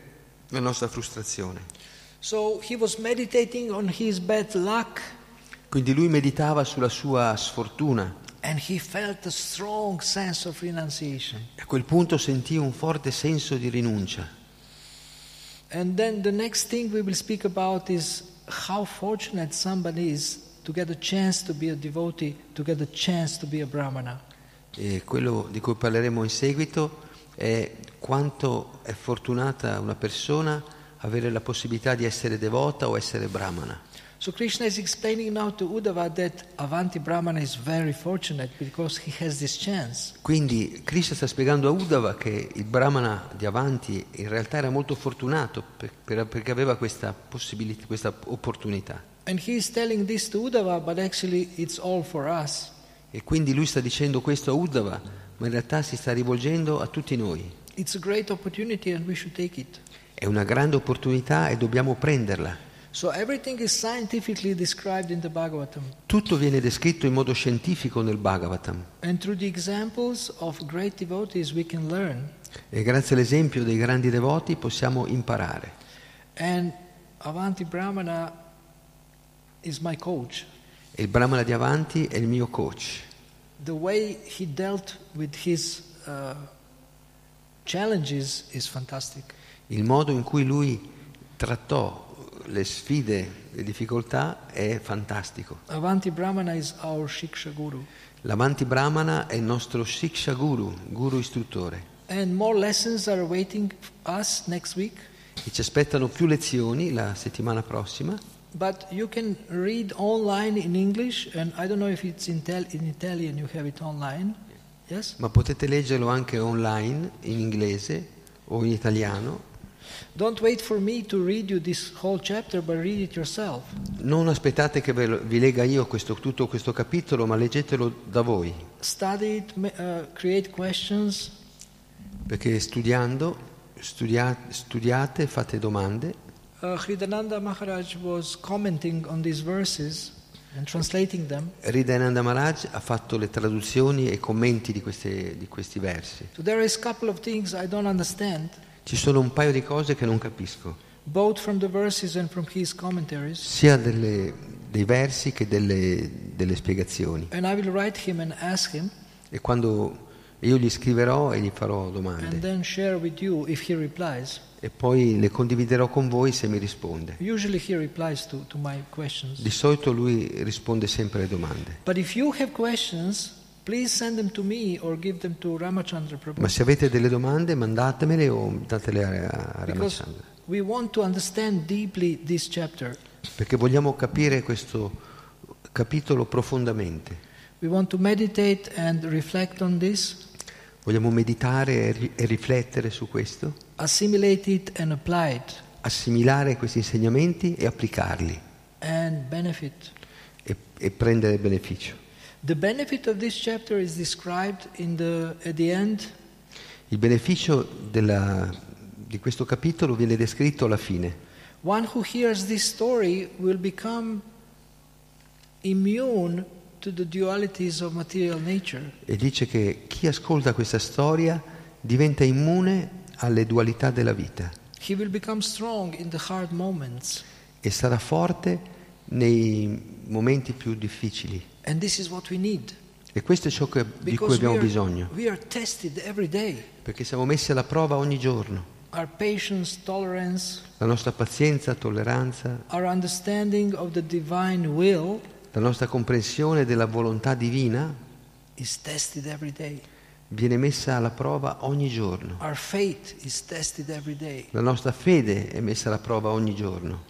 la nostra frustrazione. So Quindi lui meditava sulla sua sfortuna e a quel punto sentì un forte senso di rinuncia. And then the next thing we will speak about is how fortunate somebody is to get a chance to be a devotee, to get a chance to be a brahmana. E quello di cui parleremo in seguito è quanto è fortunata una persona avere la possibilità di essere devota o essere brahmana. So Krishna is explaining now to Uddhava that Avanti Brahmana is very fortunate because he has this chance. Quindi Krishna sta spiegando a Uddhava che il brahmana di avanti in realtà era molto fortunato per- per- perché aveva questa possibilità, questa opportunità. And he is telling this to Uddhava, but actually it's all for us. E quindi lui sta dicendo questo a Uddhava, ma in realtà si sta rivolgendo a tutti noi. È una grande opportunità e dobbiamo prenderla. So. Tutto viene descritto in modo scientifico nel Bhagavatam e grazie all'esempio dei grandi devoti possiamo imparare. And Avanti Brahmana is my coach. E il Brahmana di avanti è il mio coach. The way he dealt with his uh, challenges is fantastic. Il modo in cui lui trattò le sfide, le difficoltà è fantastico. Avanti Brahmana is our Shiksha Guru. L'avanti Brahmana è il nostro Shiksha Guru, guru istruttore. And more lessons are awaiting us next week. E ci aspettano più lezioni la settimana prossima, But you can read online in English, and I don't know if it's in, in Italian you have it online. Yes? ma potete leggerlo anche online in inglese o in italiano. Don't wait for me to read you this whole chapter, but read it yourself. Non aspettate che vi lega io questo- tutto questo capitolo, ma leggetelo da voi, Study it, uh, create questions, perché studiando, studia- studiate, fate domande. Uh, Hridananda Maharaj was commenting on these verses and translating them. Ridananda Maharaj ha fatto le traduzioni e i commenti di, queste- di questi versi. So there is a couple of things I don't understand, Ci sono un paio di cose che non capisco, both from the verses and from his commentaries. sia delle- dei versi che delle, delle spiegazioni. And I will write him and ask him, E quando io gli scriverò e gli farò and domande, replies. e poi le condividerò con voi se mi risponde. To, to. Di solito lui risponde sempre alle domande. Ma se avete delle domande mandatemele o datele a, Ramachandra. Perché vogliamo capire questo capitolo profondamente. We want to meditate and reflect on this, Vogliamo meditare e, ri- riflettere su questo, assimilare questi insegnamenti e applicarli e, e prendere beneficio. The the. Il beneficio della- di questo capitolo viene descritto alla fine. One who hears this story will become immune E dice che chi ascolta questa storia diventa immune alle dualità della vita He will become strong in the hard moments. e sarà forte nei momenti più difficili. E questo è ciò che- di cui abbiamo are, bisogno, perché siamo messi alla prova ogni giorno. Patience, La nostra pazienza, tolleranza, our understanding of the divine will la nostra comprensione della volontà divina viene messa alla prova ogni giorno. La nostra fede è messa alla prova ogni giorno.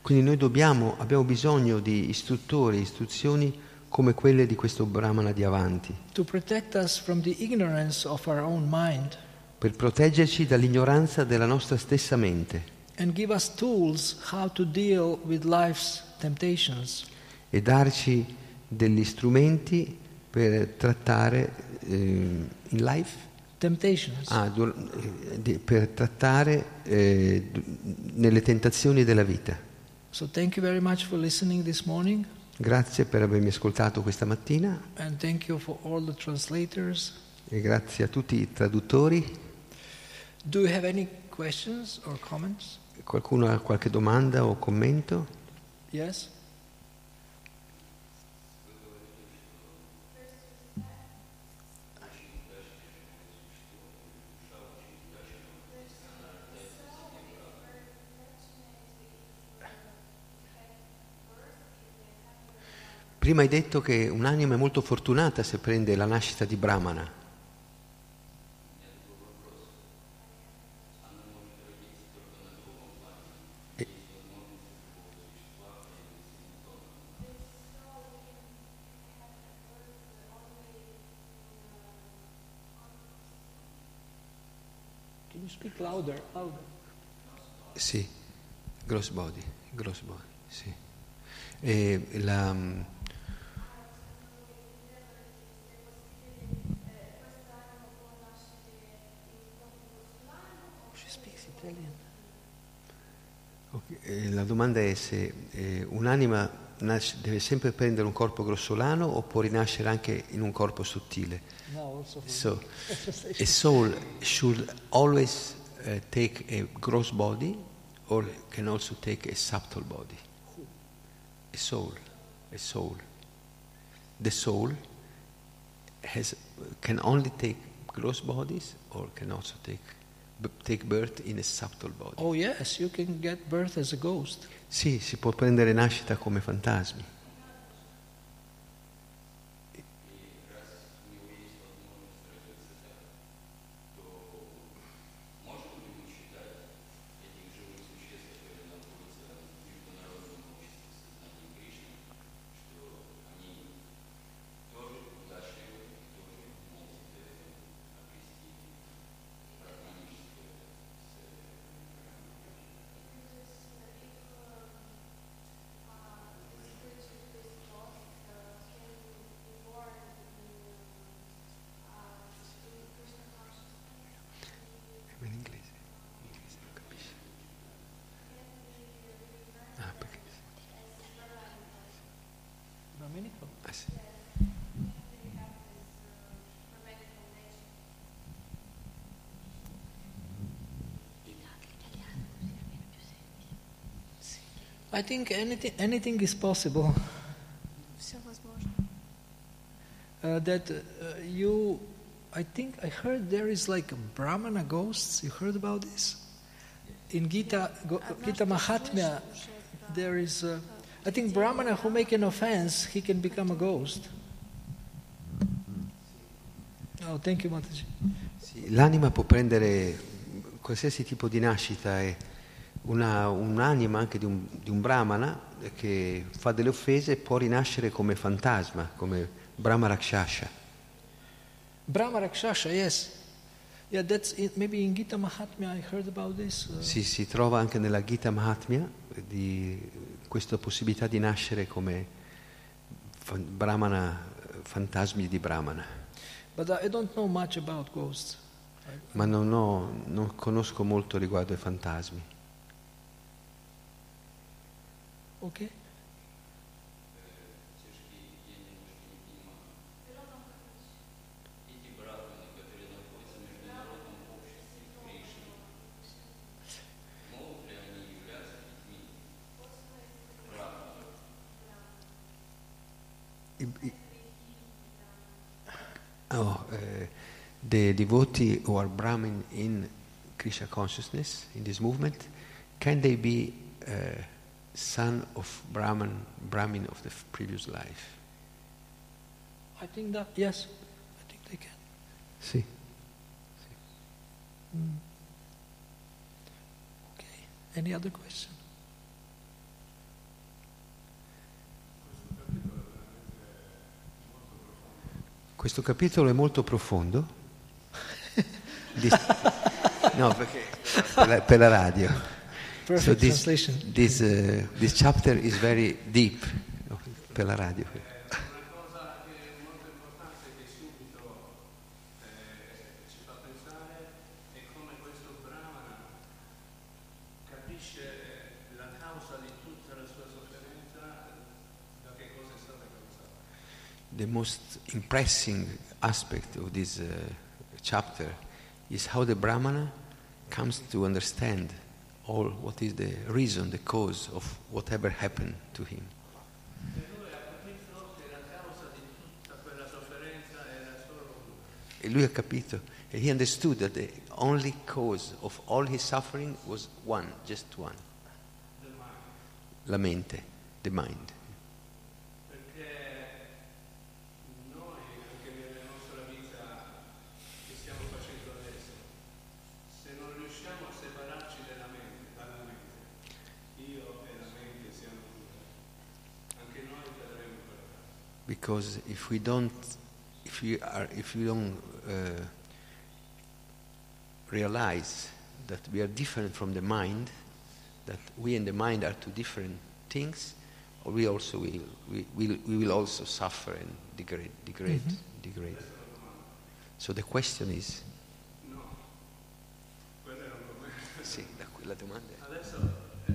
Quindi noi dobbiamo, abbiamo bisogno di istruttori, istruzioni come quelle di questo Brahmana di avanti, per proteggerci dall'ignoranza della nostra stessa mente and give us tools how to deal with life's temptations. e darci degli strumenti per trattare eh, in life, Temptations. ah, eh, per trattare eh, nelle tentazioni della vita. So thank you very much for listening this morning Grazie per avermi ascoltato questa mattina and thank you for all the translators. e grazie a tutti i traduttori. Do you have any questions or comments? Qualcuno ha qualche domanda o commento? Yes? Prima hai detto che un'anima è molto fortunata se prende la nascita di Brahmana. Speak louder? Louder. Sì, gross body, gross body, sì. E la, eh, la domanda è se eh, un'anima nasce- deve sempre prendere un corpo grossolano o può rinascere anche in un corpo sottile. So, a soul should always uh, take a gross body or can also take a subtle body. A soul, a soul. The soul has, can only take gross bodies or can also take, take birth in a subtle body. Oh, yes, you can get birth as a ghost. Sì, si può prendere nascita come fantasmi. I think anything, anything is possible. Все возможно. Uh, that uh, you, I think I heard there is like Brahmana ghosts. You heard about this? In Gita, Go, Однажды Gita Mahatmya, слышал уже про, there is. Uh, э, I think Brahmana who make an offense, he can become a ghost. Oh, thank you, Mataji. Sì, l'anima può prendere qualsiasi tipo di nascita e una- un'anima anche di un, di un brahmana che fa delle offese può rinascere come fantasma, come Brahma Rakshasha. Brahma Rakshasha, yes. Yeah, that's it. maybe in Gita Mahatmya I heard about this. uh, Si, si trova anche nella Gita Mahatmya di questa possibilità di nascere come fa- brahmana, fantasmi di brahmana. But I don't know much about ghosts. Ma non, ho- non conosco molto riguardo ai fantasmi. Okay. Oh, eh, the devotee who are Brahmin in Krishna consciousness, in this movement, can they be uh, son of Brahman, Brahmin of the previous life? I think that yes, I think they can. Sì. Mm. Okay. Any other question? Questo capitolo è molto profondo. Dis- no, perché per la, per la radio. Perfect so this, translation. this, uh, this chapter is very deep no, per la radio. Una cosa che è molto importante che subito eh, ci fa pensare è come questo Brahmana capisce la causa di tutta la sua sofferenza, da che cosa è stata causata. The most impressing aspect of this uh, chapter is how the Brahmana comes to understand all what is the reason, the cause of whatever happened to him. Lui ha capito, and he understood that the only cause of all his suffering was one, just one. La mente, the mind. Perché noi, anche nella nostra vita che stiamo facendo adesso, se non riusciamo a separarci dalla mente, dalla mente, io e la mente siamo due, anche noi cadremo per caso. Because if we don't, if we are, if we don't uh, realize that we are different from the mind, that we and the mind are two different things, we also will, we, will, we will also suffer and degrade, degrade, degrade. So the question is, Quello era un problema. sì, la, la domanda Adesso eh,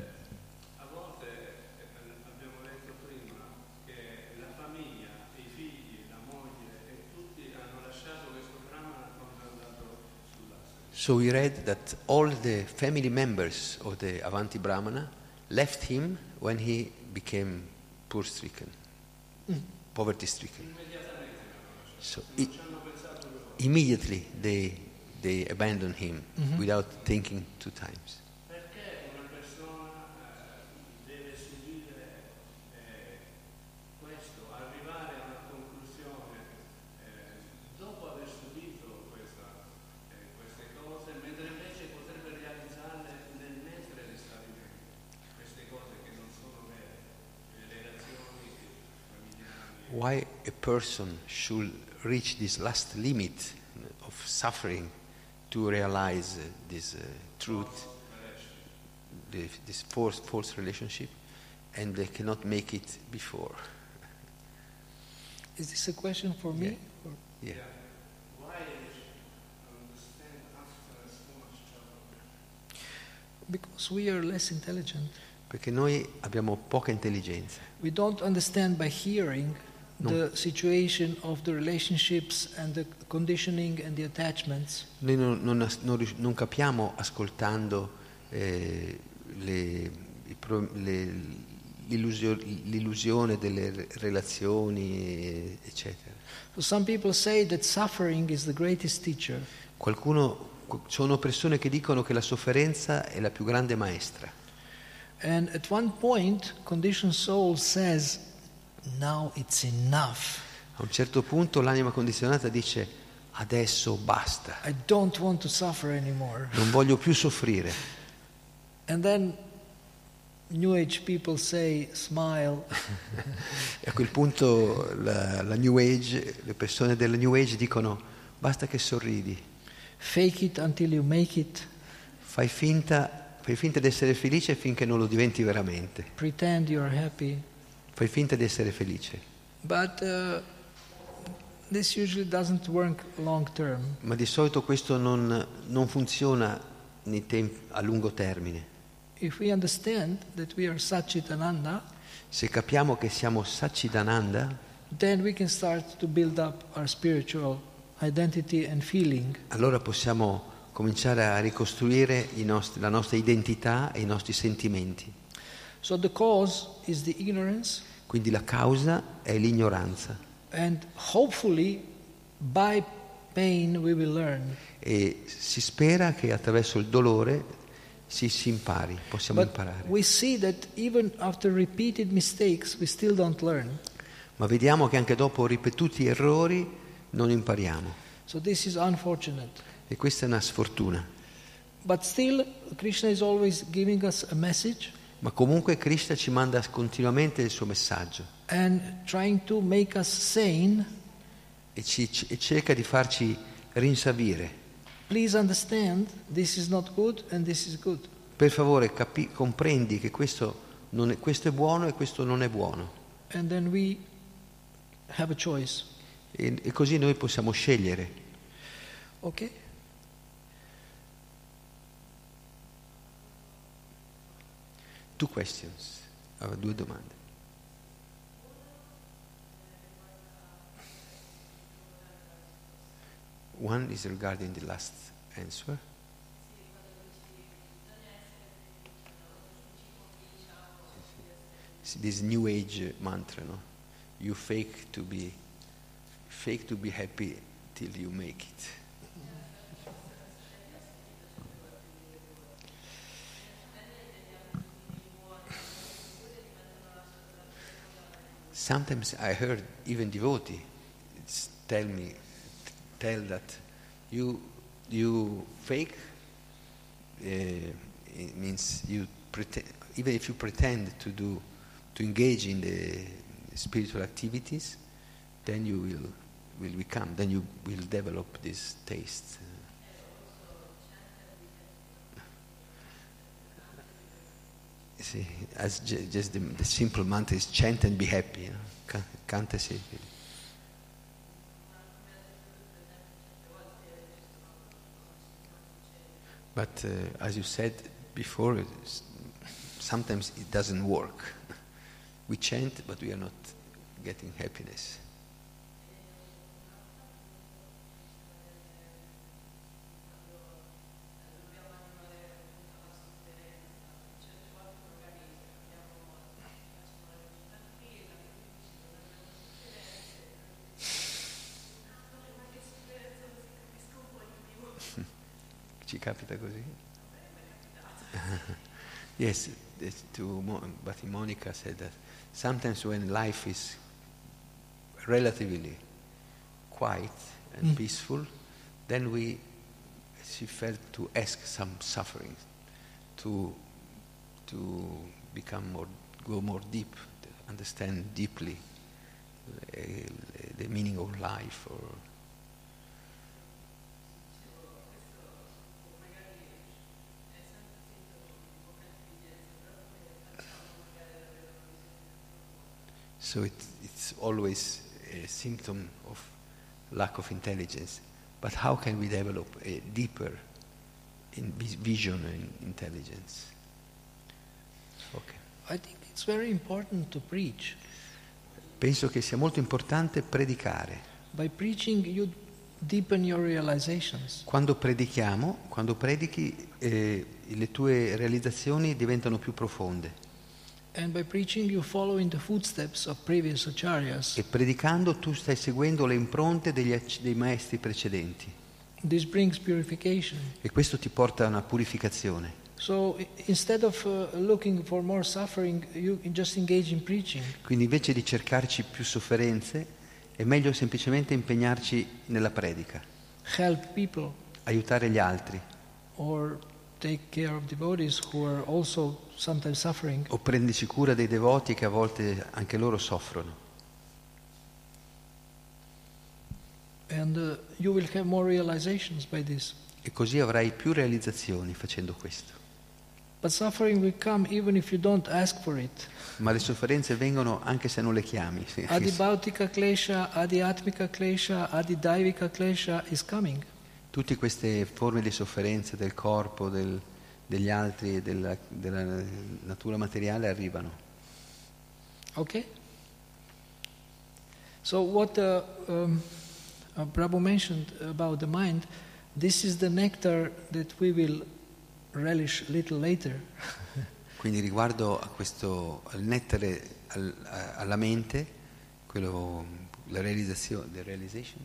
a volte eh, abbiamo detto prima che la famiglia, i figli, la moglie e tutti hanno lasciato questo brahmana quando è andato sull'asse. So we read that all the family members of the Avanti Brahmana left him when he became poor stricken, poverty stricken. So immediately they, they abandoned him mm-hmm. without thinking two times. Perché una persona eh, deve subire eh, questo, arrivare a una conclusione eh, dopo aver subito questa- eh, queste cose, mentre invece potrebbe realizzarle nel mentre le sta vivendo. Queste cose che non sono vere, le relazioni familiari. Why a person should reach this last limit of suffering to realize uh, this uh, truth, the, this false, false relationship, and they cannot make it before. Is this a question for me? Yeah. Why understand after so much trouble? Because we are less intelligent. Perché noi abbiamo poca intelligenza. We don't understand by hearing. The situation of the relationships and the conditioning and the attachments. Noi non, non non non capiamo ascoltando eh, le- le- l'illusio- l'illusione delle re- relazioni, eccetera. So some people say that suffering is the greatest teacher. Qualcuno, sono persone che dicono che la sofferenza è la più grande maestra. And at one point, conditioned soul says. A un certo punto l'anima condizionata dice adesso basta, I don't want to suffer anymore. non voglio più soffrire. And then New Age people say, smile, E a quel punto la, la New Age, le persone della New Age dicono basta che sorridi, fake it until you make it, fai finta, fai finta di essere felice finché non lo diventi veramente, pretend you're happy. Fai finta di essere felice. But uh. Ma di solito questo non, non funziona tempi- a lungo termine. Se capiamo che siamo feeling. allora possiamo cominciare a ricostruire nostri- la nostra identità e i nostri sentimenti. So the cause is the ignorance, Quindi la causa è l'ignoranza. E si spera che attraverso il dolore si, si impari, possiamo But imparare. Ma vediamo che anche dopo ripetuti errori non impariamo. So e questa è una sfortuna. But still, Krishna is always giving us a message Ma comunque Krishna ci manda continuamente il suo messaggio sane. e, ci- e cerca di farci rinsavire. Per favore capi- comprendi che questo, non è, questo è buono e questo non è buono. E, e così noi possiamo scegliere. Okay? Two questions, uh, due domande. One is regarding the last answer. This new age mantra, no? You fake to be fake to be happy till you make it. Sometimes I heard even devotee tell me, tell that you you fake. Uh, it means you pretend, even if you pretend to do to engage in the spiritual activities, then you will will become, then you will develop this taste. See, as ju- just the, the simple mantra is chant and be happy. You know? Ca- Canta e sei felice. But uh, as you said before, sometimes it doesn't work. We chant, but we are not getting happiness. Ci capita così? Yes, to Mo- but Monica said that sometimes when life is relatively quiet and Mm. peaceful, then we, she felt to ask some suffering, to, to become more, go more deep, to understand deeply uh, the meaning of life or So it, it's always a symptom of lack of intelligence. But how can we develop a deeper vision and intelligence? Okay. I think it's very important to preach. Penso che sia molto importante predicare. By preaching, you deepen your realizations. Quando predichiamo, quando predichi, eh, le tue realizzazioni diventano più profonde. E predicando tu stai seguendo le impronte degli dei maestri precedenti. This brings purification. E questo ti porta a una purificazione. So of uh, looking for more suffering, you just engage in preaching. Quindi invece di cercarci più sofferenze, è meglio semplicemente impegnarci nella predica, Help people aiutare gli altri or take care of devotees who are also sometimes suffering. o prenderci cura dei devoti che a volte anche loro soffrono. And uh, you will have more realizations by this. E così avrai più realizzazioni facendo questo. But suffering will come even if you don't ask for it. Ma le sofferenze vengono anche se non le chiami. Adibhautika klesha, adiatmika klesha, adidaivika klesha is coming. Tutte queste forme di sofferenza del corpo, del- degli altri e della, della natura materiale arrivano. Okay? So, what uh, um, uh, Prabhu mentioned about the mind, this is the nectar that we will relish little later. Quindi riguardo a questo, al nettare al- a- alla mente, quello, la realizzazione, the realization,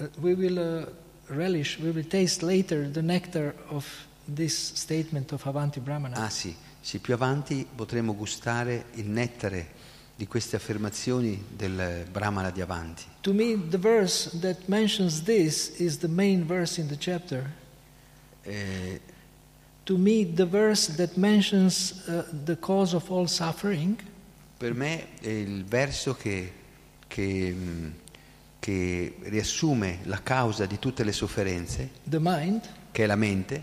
Uh, we will uh, relish, we will taste later the nectar of this statement of Avanti Brahmana. ah sì, sì, più avanti potremo gustare il nettare di queste affermazioni del Brahmana di avanti. To me, the verse that mentions this is the main verse in the chapter. Eh, To me, the verse that mentions uh, the cause of all suffering per me è il verso che, che, mh, che riassume la causa di tutte le sofferenze, che è la mente,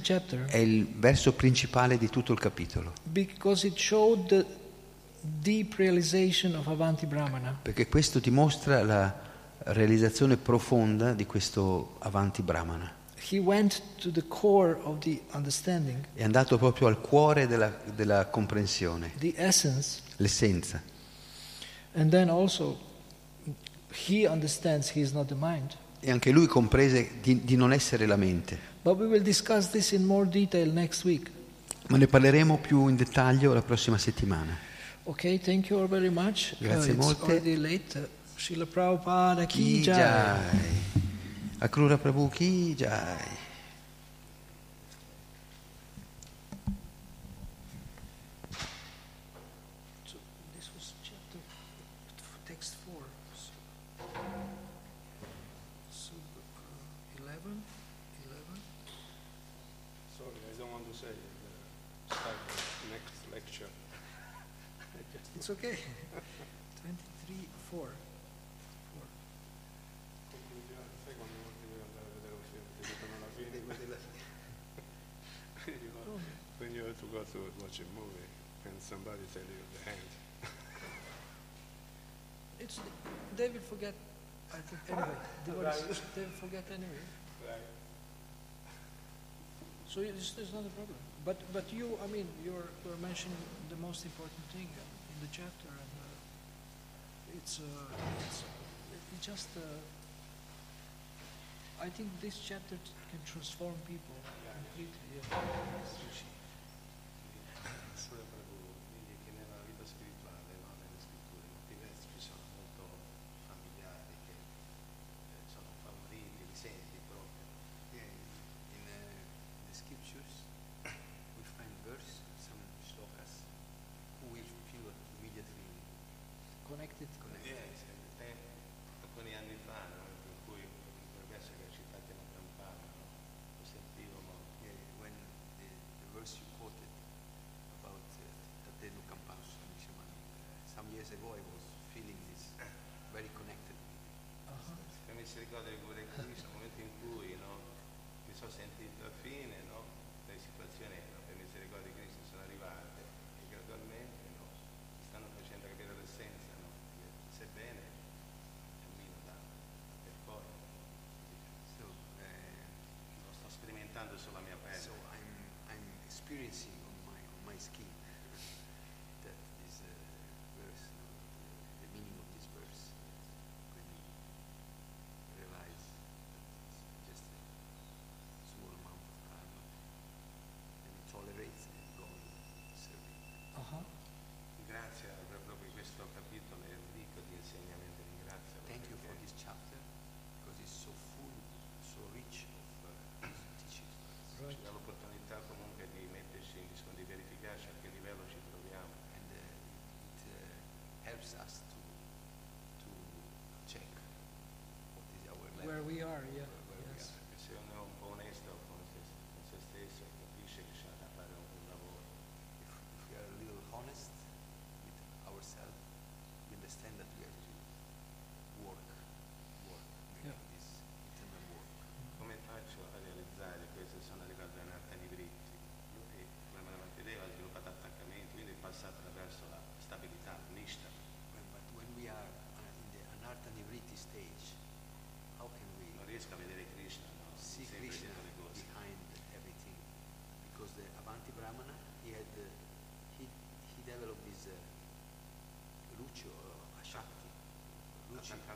chapter è il verso principale di tutto il capitolo, perché questo dimostra la realizzazione profonda di questo avanti Brahmana. È andato proprio al cuore della, della comprensione, l'essenza. and then also he understands he is not the mind. E anche lui comprese di, di non essere la mente. But we will discuss this in more detail next week. Ma ne parleremo più in dettaglio la prossima settimana. Okay, thank you all very much. Grazie it's molte. already late. Uh, Srila Prabhupada ki jai. Akrura Prabhu ki jai. They will forget anyway. Right. So it's, it's not a problem. But, but you, I mean, you're, you're mentioning the most important thing uh, in the chapter, and uh, it's, uh, it's, it just, uh, I think this chapter t- can transform people completely. Yeah. days ago I was feeling this, very connected. La uh-huh. misericordia di Guru Krishna, nel momento in cui no, mi sono sentito a fine, no, le situazioni no, per misericordia di Krishna sono arrivate e gradualmente no, mi stanno facendo capire l'essenza, no, sebbene cammino da per eh, lo sto sperimentando sulla mia pelle. So I'm, I'm experiencing on my, on my skin.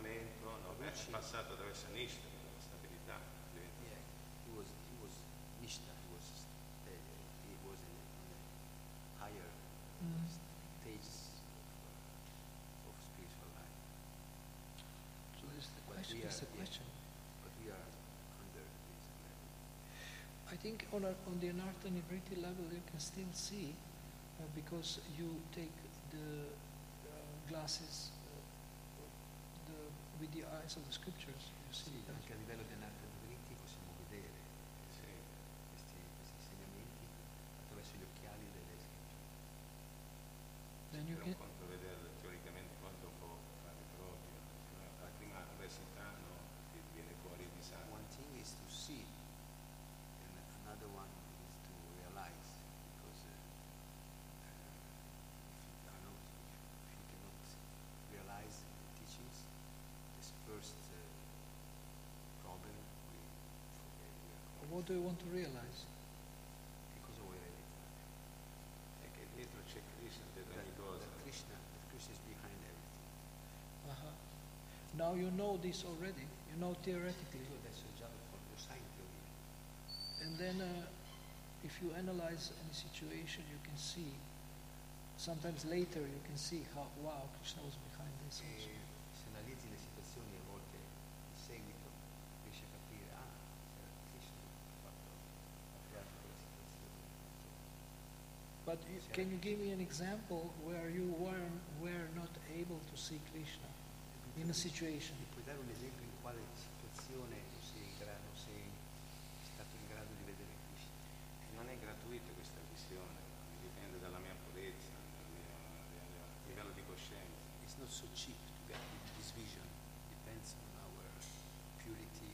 Luci, Attaccamento, no? È Luci. passato attraverso l'ishta, la stabilità. yeah, he was he was Nishta. He was uh, he was in, on higher Mm. stages of, uh, of spiritual life. So is the question, we is the question. But we are under this level. I think on, a, on the Anartha Nivriti level you can still see uh, because you take the uh, glasses the, with the eyes of the scriptures. You see that. anche a livello di anartha nivriti possiamo vedere Sì. questi, questi insegnamenti attraverso gli occhiali delle scritture. Then you Per can, un conto vederlo teoricamente quanto può fare proprio. no? La prima avversità no? ti viene fuori il disagio. One thing is to see, and another one is to realize, because uh, uh, if, you are not, if you cannot realize the teachings, this first uh, problem we forget we are what do you want to realize? Che cosa vuoi realizzare? Che dietro c'è Krishna, dietro That, ogni cosa. that Krishna, that Krishna is behind everything. Uh-huh. Now you know this already. You know theoretically. Tu adesso già lo, lo sai in teoria. And then uh, if you analyze any situation, you can see, sometimes later you can see how, wow, Krishna was behind this also. But you, can you give me an example where you were, were not able to see Krishna in a situation? Mi puoi dare un esempio in quale situazione tu sei, in gra- non sei stato in grado di vedere Krishna? Non è gratuita questa visione, dipende dalla mia purezza, dal mio, dal mio livello di coscienza. It's not so cheap to get this vision. Depends on our purity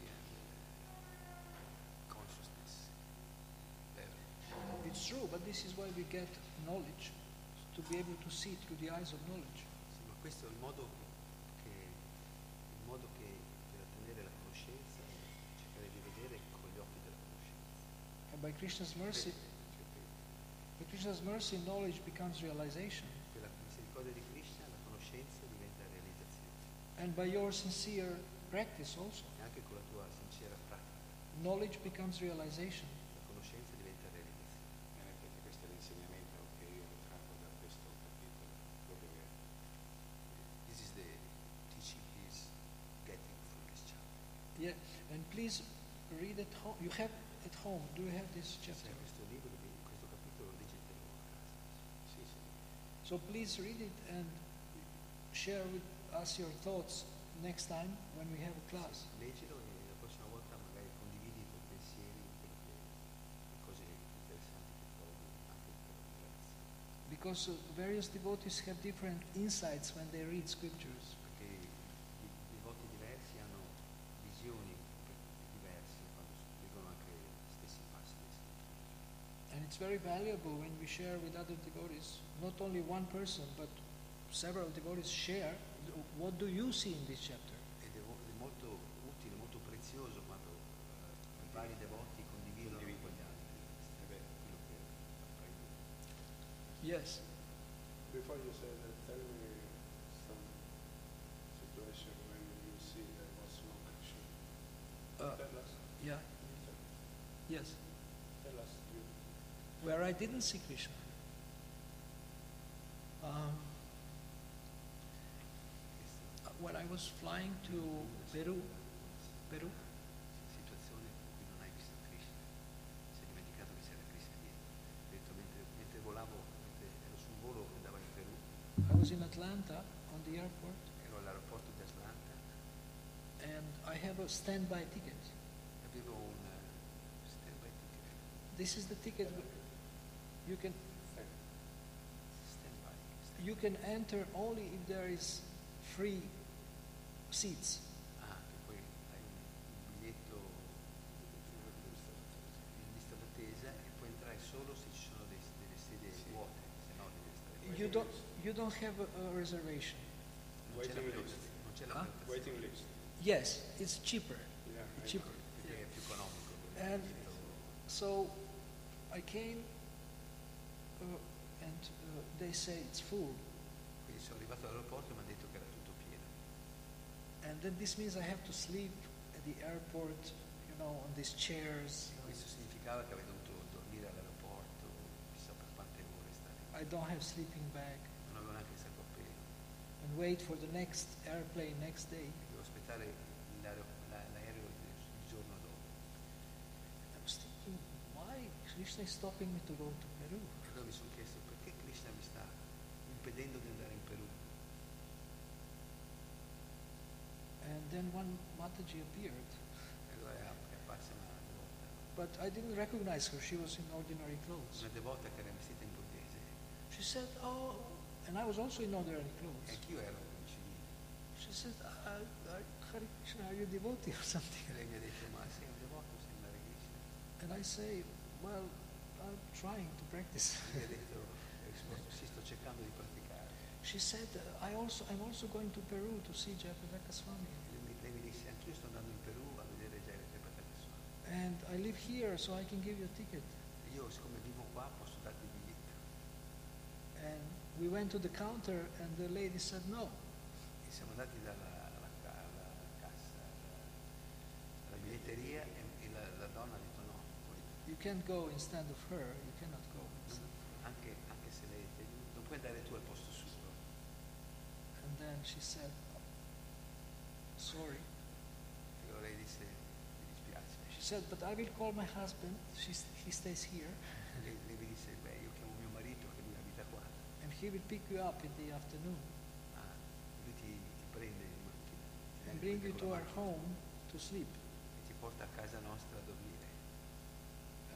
but this is why we get knowledge, to be able to see through the eyes of knowledge. Sì, ma questo è il modo che, il modo che per ottenere la conoscenza è cercare di vedere con gli occhi della conoscenza. And by Krishna's mercy, by Krishna's mercy, knowledge becomes realization. per la misericordia di Krishna la conoscenza diventa realizzazione. And by your sincere practice also, E anche con la tua sincera pratica knowledge becomes realization. Have at home. Do you have this C'è chapter? questo libro, di- questo capitolo leggetelo a casa. sì, sì. So please read it and share with us your thoughts next time when we have a class. Leggilo e la prossima volta magari condividi i tuoi pensieri, quello che, le cose interessanti che trovi anche per la relazione. Because uh, various devotees have different insights when they read scriptures. Very valuable when we share with other devotees. Not only one person, but several devotees share. What do you see in this chapter? Ed è mo- è molto utile, molto prezioso quando eh, vari devoti condividono con gli altri. Beh, quello che fai tu. Yes. Before you say that, tell me some situation when you see there was no Krishna. Uh, yeah. Yes where I didn't see Krishna. Um, when I was flying to Peru, Peru, I was in Atlanta on the airport. And I have a standby ticket. This is the ticket you can Stand-by. you can enter only if there is free seats. Ah, che poi hai un, un biglietto in lista d'attesa e puoi entrare solo se ci sono dei- delle sedie vuote, se no devi stare fuori. You don't you don't have a, a reservation. Non c'è la Waiting prenotazione. Non c'è la Ah? prenotazione. Waiting list. Yes, it's cheaper. Yeah. I cheaper. perché è più economico. And so I came uh, and uh, they say it's full. Quindi sono arrivato all'aeroporto e mi hanno detto che era tutto pieno. And then this means I have to sleep at the airport, you know, on these chairs. Questo significava che dovuto dormire all'aeroporto, chissà per quante ore stare. I don't have sleeping bag Non avevo neanche il sacco a pelo. and wait for the next airplane next day. Devo aspettare l'aereo, la- l'aereo il il giorno dopo. I was thinking, why Krishna is stopping me to go to Peru? E allora mi sono chiesto perché Krishna mi sta impedendo di andare in Perù. And then one Mataji appeared, E allora è apparsa una devota, but I didn't recognize her. She was in ordinary clothes. una devota che era vestita in borghese. She said, oh, and I was also in ordinary E clothes. anch'io ero in civile. She said, uh, uh, Hare Krishna, are you devotee or something? E lei mi ha detto, ma sei un devoto, sei una Krishna? And I say, well, I'm trying to practice. Mi ha detto, ho risposto, sì, sto cercando di praticare. She said, I also, I'm also going to Peru to see Jayaprakash Swami. Lei mi, disse, anch'io sto andando in Perù a vedere Jayapataka Swami. And I live here, so I can give you a ticket. Io, siccome vivo qua, posso darti il biglietto. And we went to the counter, and the lady said, no. E siamo andati dalla alla, ca- alla cassa, alla, alla biglietteria e, e la, la donna ha detto no, can't go instead of her. You cannot go. anche, anche se lei non puoi andare tu al posto suo. And then she said, sorry. E lei disse, mi dispiace. She said, but I will call my husband. She's, he stays here, Lei, lei mi disse, beh, io chiamo mio marito che lui abita qua. and he will pick you up in the afternoon Ah, lui ti, ti prende in macchina, and bring you to our home to sleep. e ti porta a casa nostra a dormire.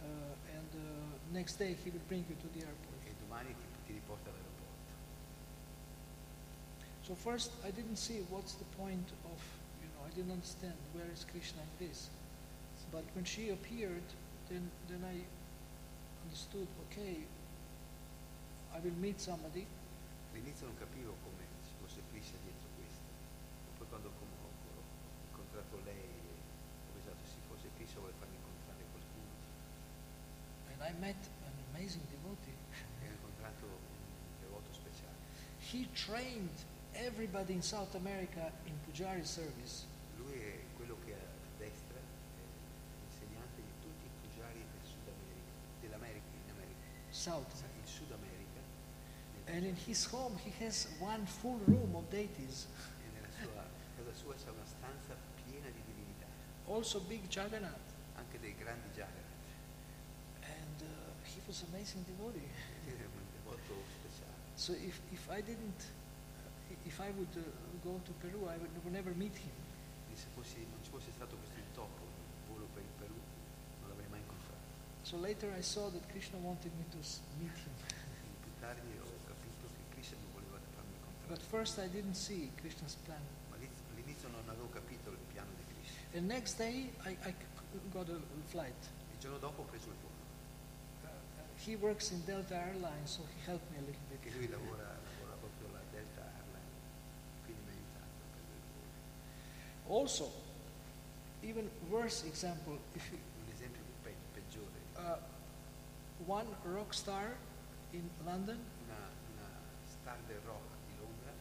Uh, and uh, next day he will bring you to the airport. E domani ti, ti riporta all'aeroporto. So first, I didn't see what's the point of, you know, I didn't understand where is Krishna in this. But when she appeared, then then I understood. Okay, I will meet somebody, All'inizio non capivo come I met an amazing devotee. Ho incontrato un devoto speciale. He trained everybody in South America in Pujari service. Lui è quello che a destra è l'insegnante di tutti i pugiari del Sud America, dell'America in America, South. in Sud America. And in his home, he has one full room of deities. E nella sua casa sua c'è una stanza piena di divinità, Also big Jagannath. anche dei grandi Jagannath. He was amazing devotee. So if, if I didn't, if I would uh, go to Peru, I would, would never meet him. Se fossi- non ci fosse stato questo intoppo, il volo per il Perù, non l'avrei mai incontrato. So later I saw that Krishna wanted me to meet him. Più tardi ho capito che Krishna non voleva farmi incontrare. But first I didn't see Krishna's plan. Ma all'inizio non avevo capito il piano di Krishna. And next day I, I got a flight. Il giorno dopo ho preso il volo. He works in Delta Airlines, so he helped me a little bit. Che lui lavora, lavora proprio alla Delta Airline, quindi mi ha aiutato a il volo. Also, even worse example, if you, Un esempio pe- peggiore, uh, one rock star in London, una, una star del rock di Londra,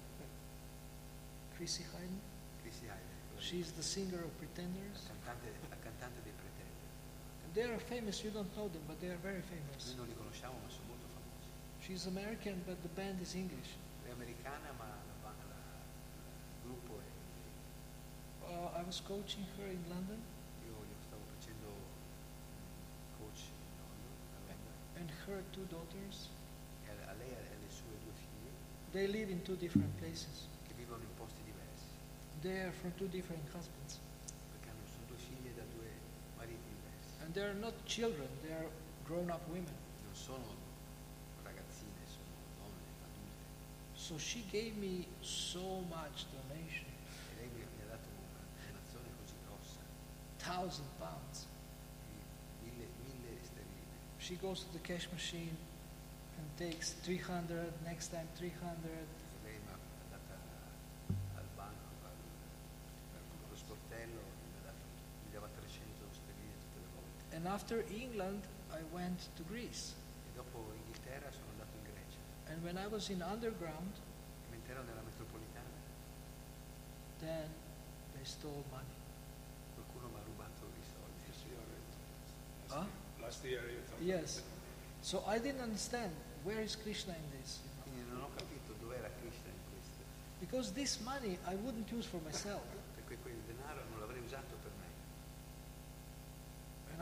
Chrissy Hynde, Chrissy Hynde, she's the singer of la Pretenders. cantante, la cantante dei Pretender. They are famous, you don't know them, but they are very famous. Noi non li conosciamo ma sono molto famosi. She's American, but the band is English. È americana ma la, la- il gruppo è... Uh, I was coaching her in London, Io gli stavo facendo coach in Londra, and her two daughters, e a, a lei e alle sue due figlie they live in two different places. che vivono in posti diversi, They are from two different husbands. Diversi. And they are not children, they are grown up women. Non sono ragazzine, sono donne adulte. So she gave me so much donation, E lei mi ha dato una donazione così grossa, thousand pounds. mille, mille sterline. She goes to the cash machine and takes 300, next time 300. E lei mi ha andata al banco, al, allo sportello, e mi, ha dato, mi dava 300 sterline tutte le volte. And after England, I went to Greece. E dopo Inghilterra sono andato in Grecia. And when I was in underground, mentre ero nella metropolitana, then they stole money. qualcuno mi ha rubato i soldi. Huh? Last year you thought. Yes. So I didn't understand where is Krishna in this. you know. Quindi non ho capito dov'era Krishna in questo. Because this money I wouldn't use for myself.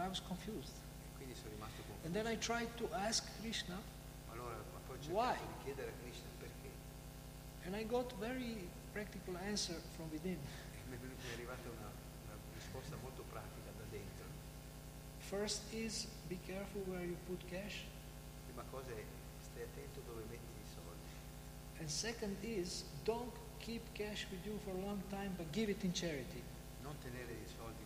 I was confused. E quindi sono rimasto confuso. And then I tried to ask Krishna, Ma allora ma poi ho Why? cercato di chiedere a Krishna perché. and I got very practical answer from within. E mi è venuta- mi è arrivata una, una risposta molto pratica da dentro. First is be careful where you put cash. Prima cosa è stai attento dove metti i soldi. And second is don't keep cash with you for a long time, but give it in charity. Non tenere i soldi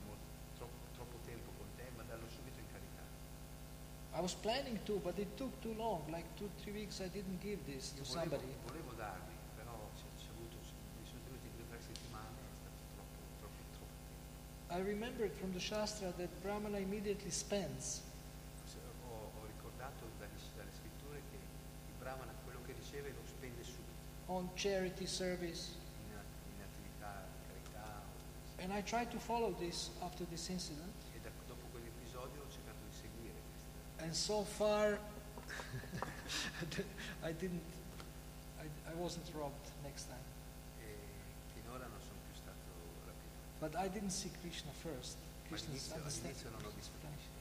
I was planning to, but it took too long. Like two, three weeks, I didn't give this to volevo, somebody. volevo darli, però ci, ci avuto, mi sono tenuti due o tre settimane, è stato troppo, troppo, troppo. I remembered from the Shastra that Brahmana immediately spends. Ho, ho ricordato dalle, dalle scritture che il Brahmana quello che riceve lo spende subito on charity service. in, in attività carità And I tried to follow this after this incident. e da- dopo quell'episodio ho cercato di seguire questo. And so far, I didn't, I, I wasn't robbed next time. Eh, e finora non sono più stato rapito. But I didn't see Krishna first. Ma Krishna's all'inizio, understand- all'inizio non ho visto Krishna.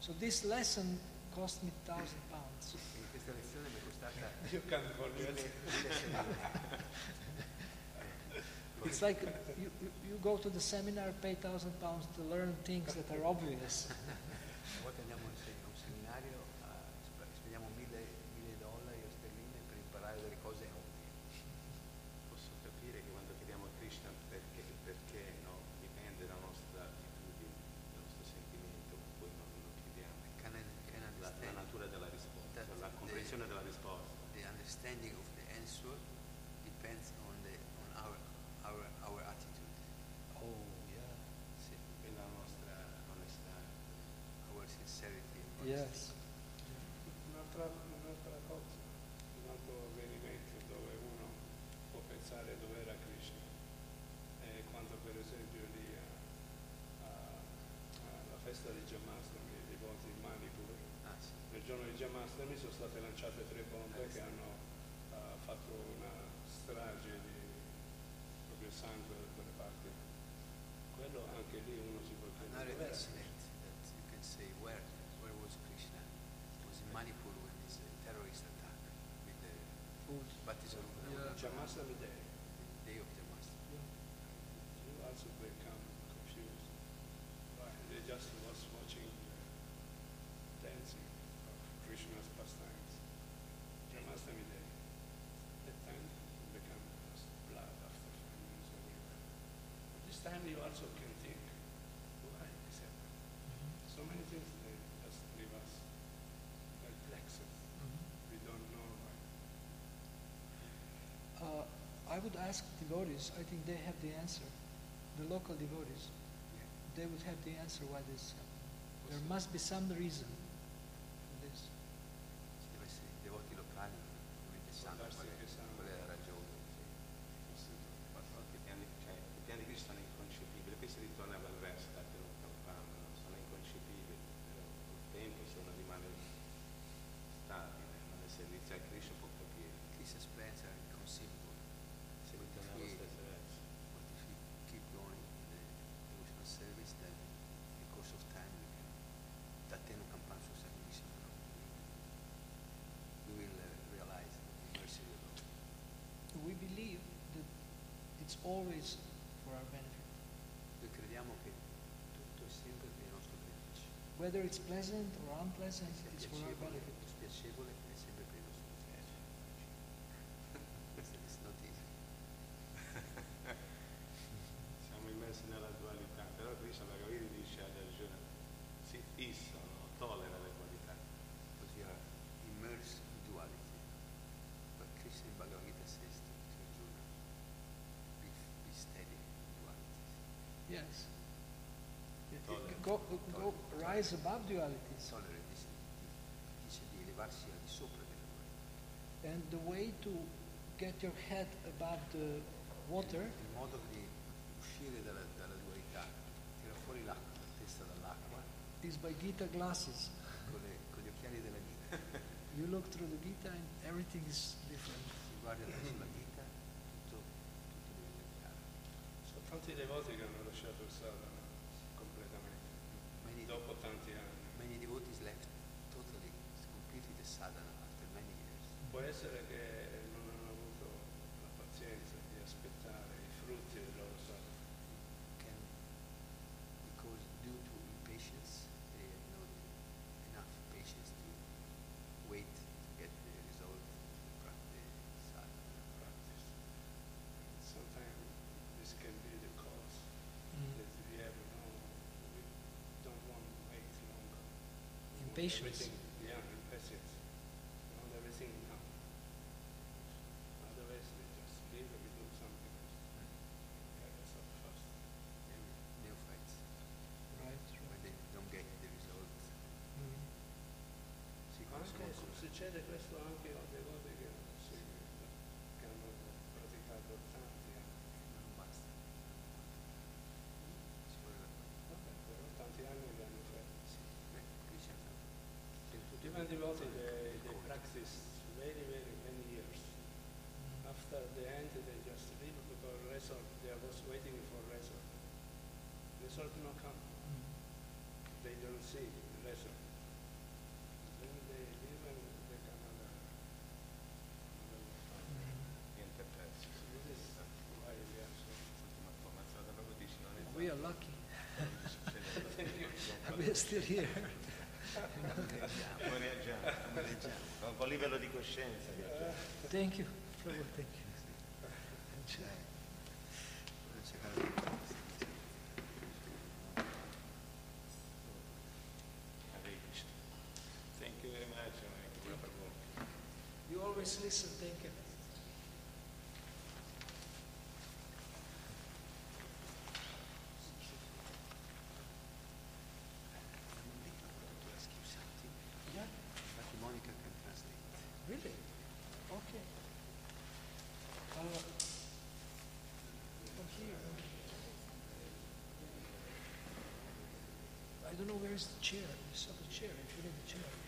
So this lesson cost me thousand pounds. Quindi questa lezione mi è costata You can't forget. mille, mille. It's like you, you, you go to the seminar, pay thousand pounds to learn things that are obvious. Yes. Un'altra, un'altra cosa, un altro avvenimento dove uno può pensare dove era Krishna è quando per esempio lì a- a- alla festa di Jamastami, i devoti in Manipur, Ah, sì. nel giorno di Jamastami sono state lanciate tre bombe che hanno eh, fatto una strage di proprio sangue da quelle parti. Quello anche lì uno si può chiedere of the Yeah. Day. day of the master. You also become confused. Why? They just was watching the dancing of Krishna's pastimes. Jamastami Day. That time you become just blood after everywhere. But this time you also can I would ask devotees, I think they have the answer. The local devotees, yeah. they would have the answer why this happened. There must be some reason It's always for our benefit. Whether it's pleasant or unpleasant, it's for our benefit. Go, go, rise above duality, And the way to get your head above the water is by Gita glasses. you look through the Gita and everything is different. tutte le cose che hanno lasciato il Sadhana completamente, many, dopo tanti anni. Many devotees left totally, completely the Sadhana after many years. Può essere che patience. devoted the, the practice very, very many years. After the end, they just leave because result, they are just waiting for result. Result not come. They don't see the result. Then they leave and they come another. This is why we are so. We are lucky. We're still here. Come reagiamo? Come reagiamo? Con livello di coscienza. Thank you. Thank you. don't know where's the chair. I saw the chair. I put in the chair.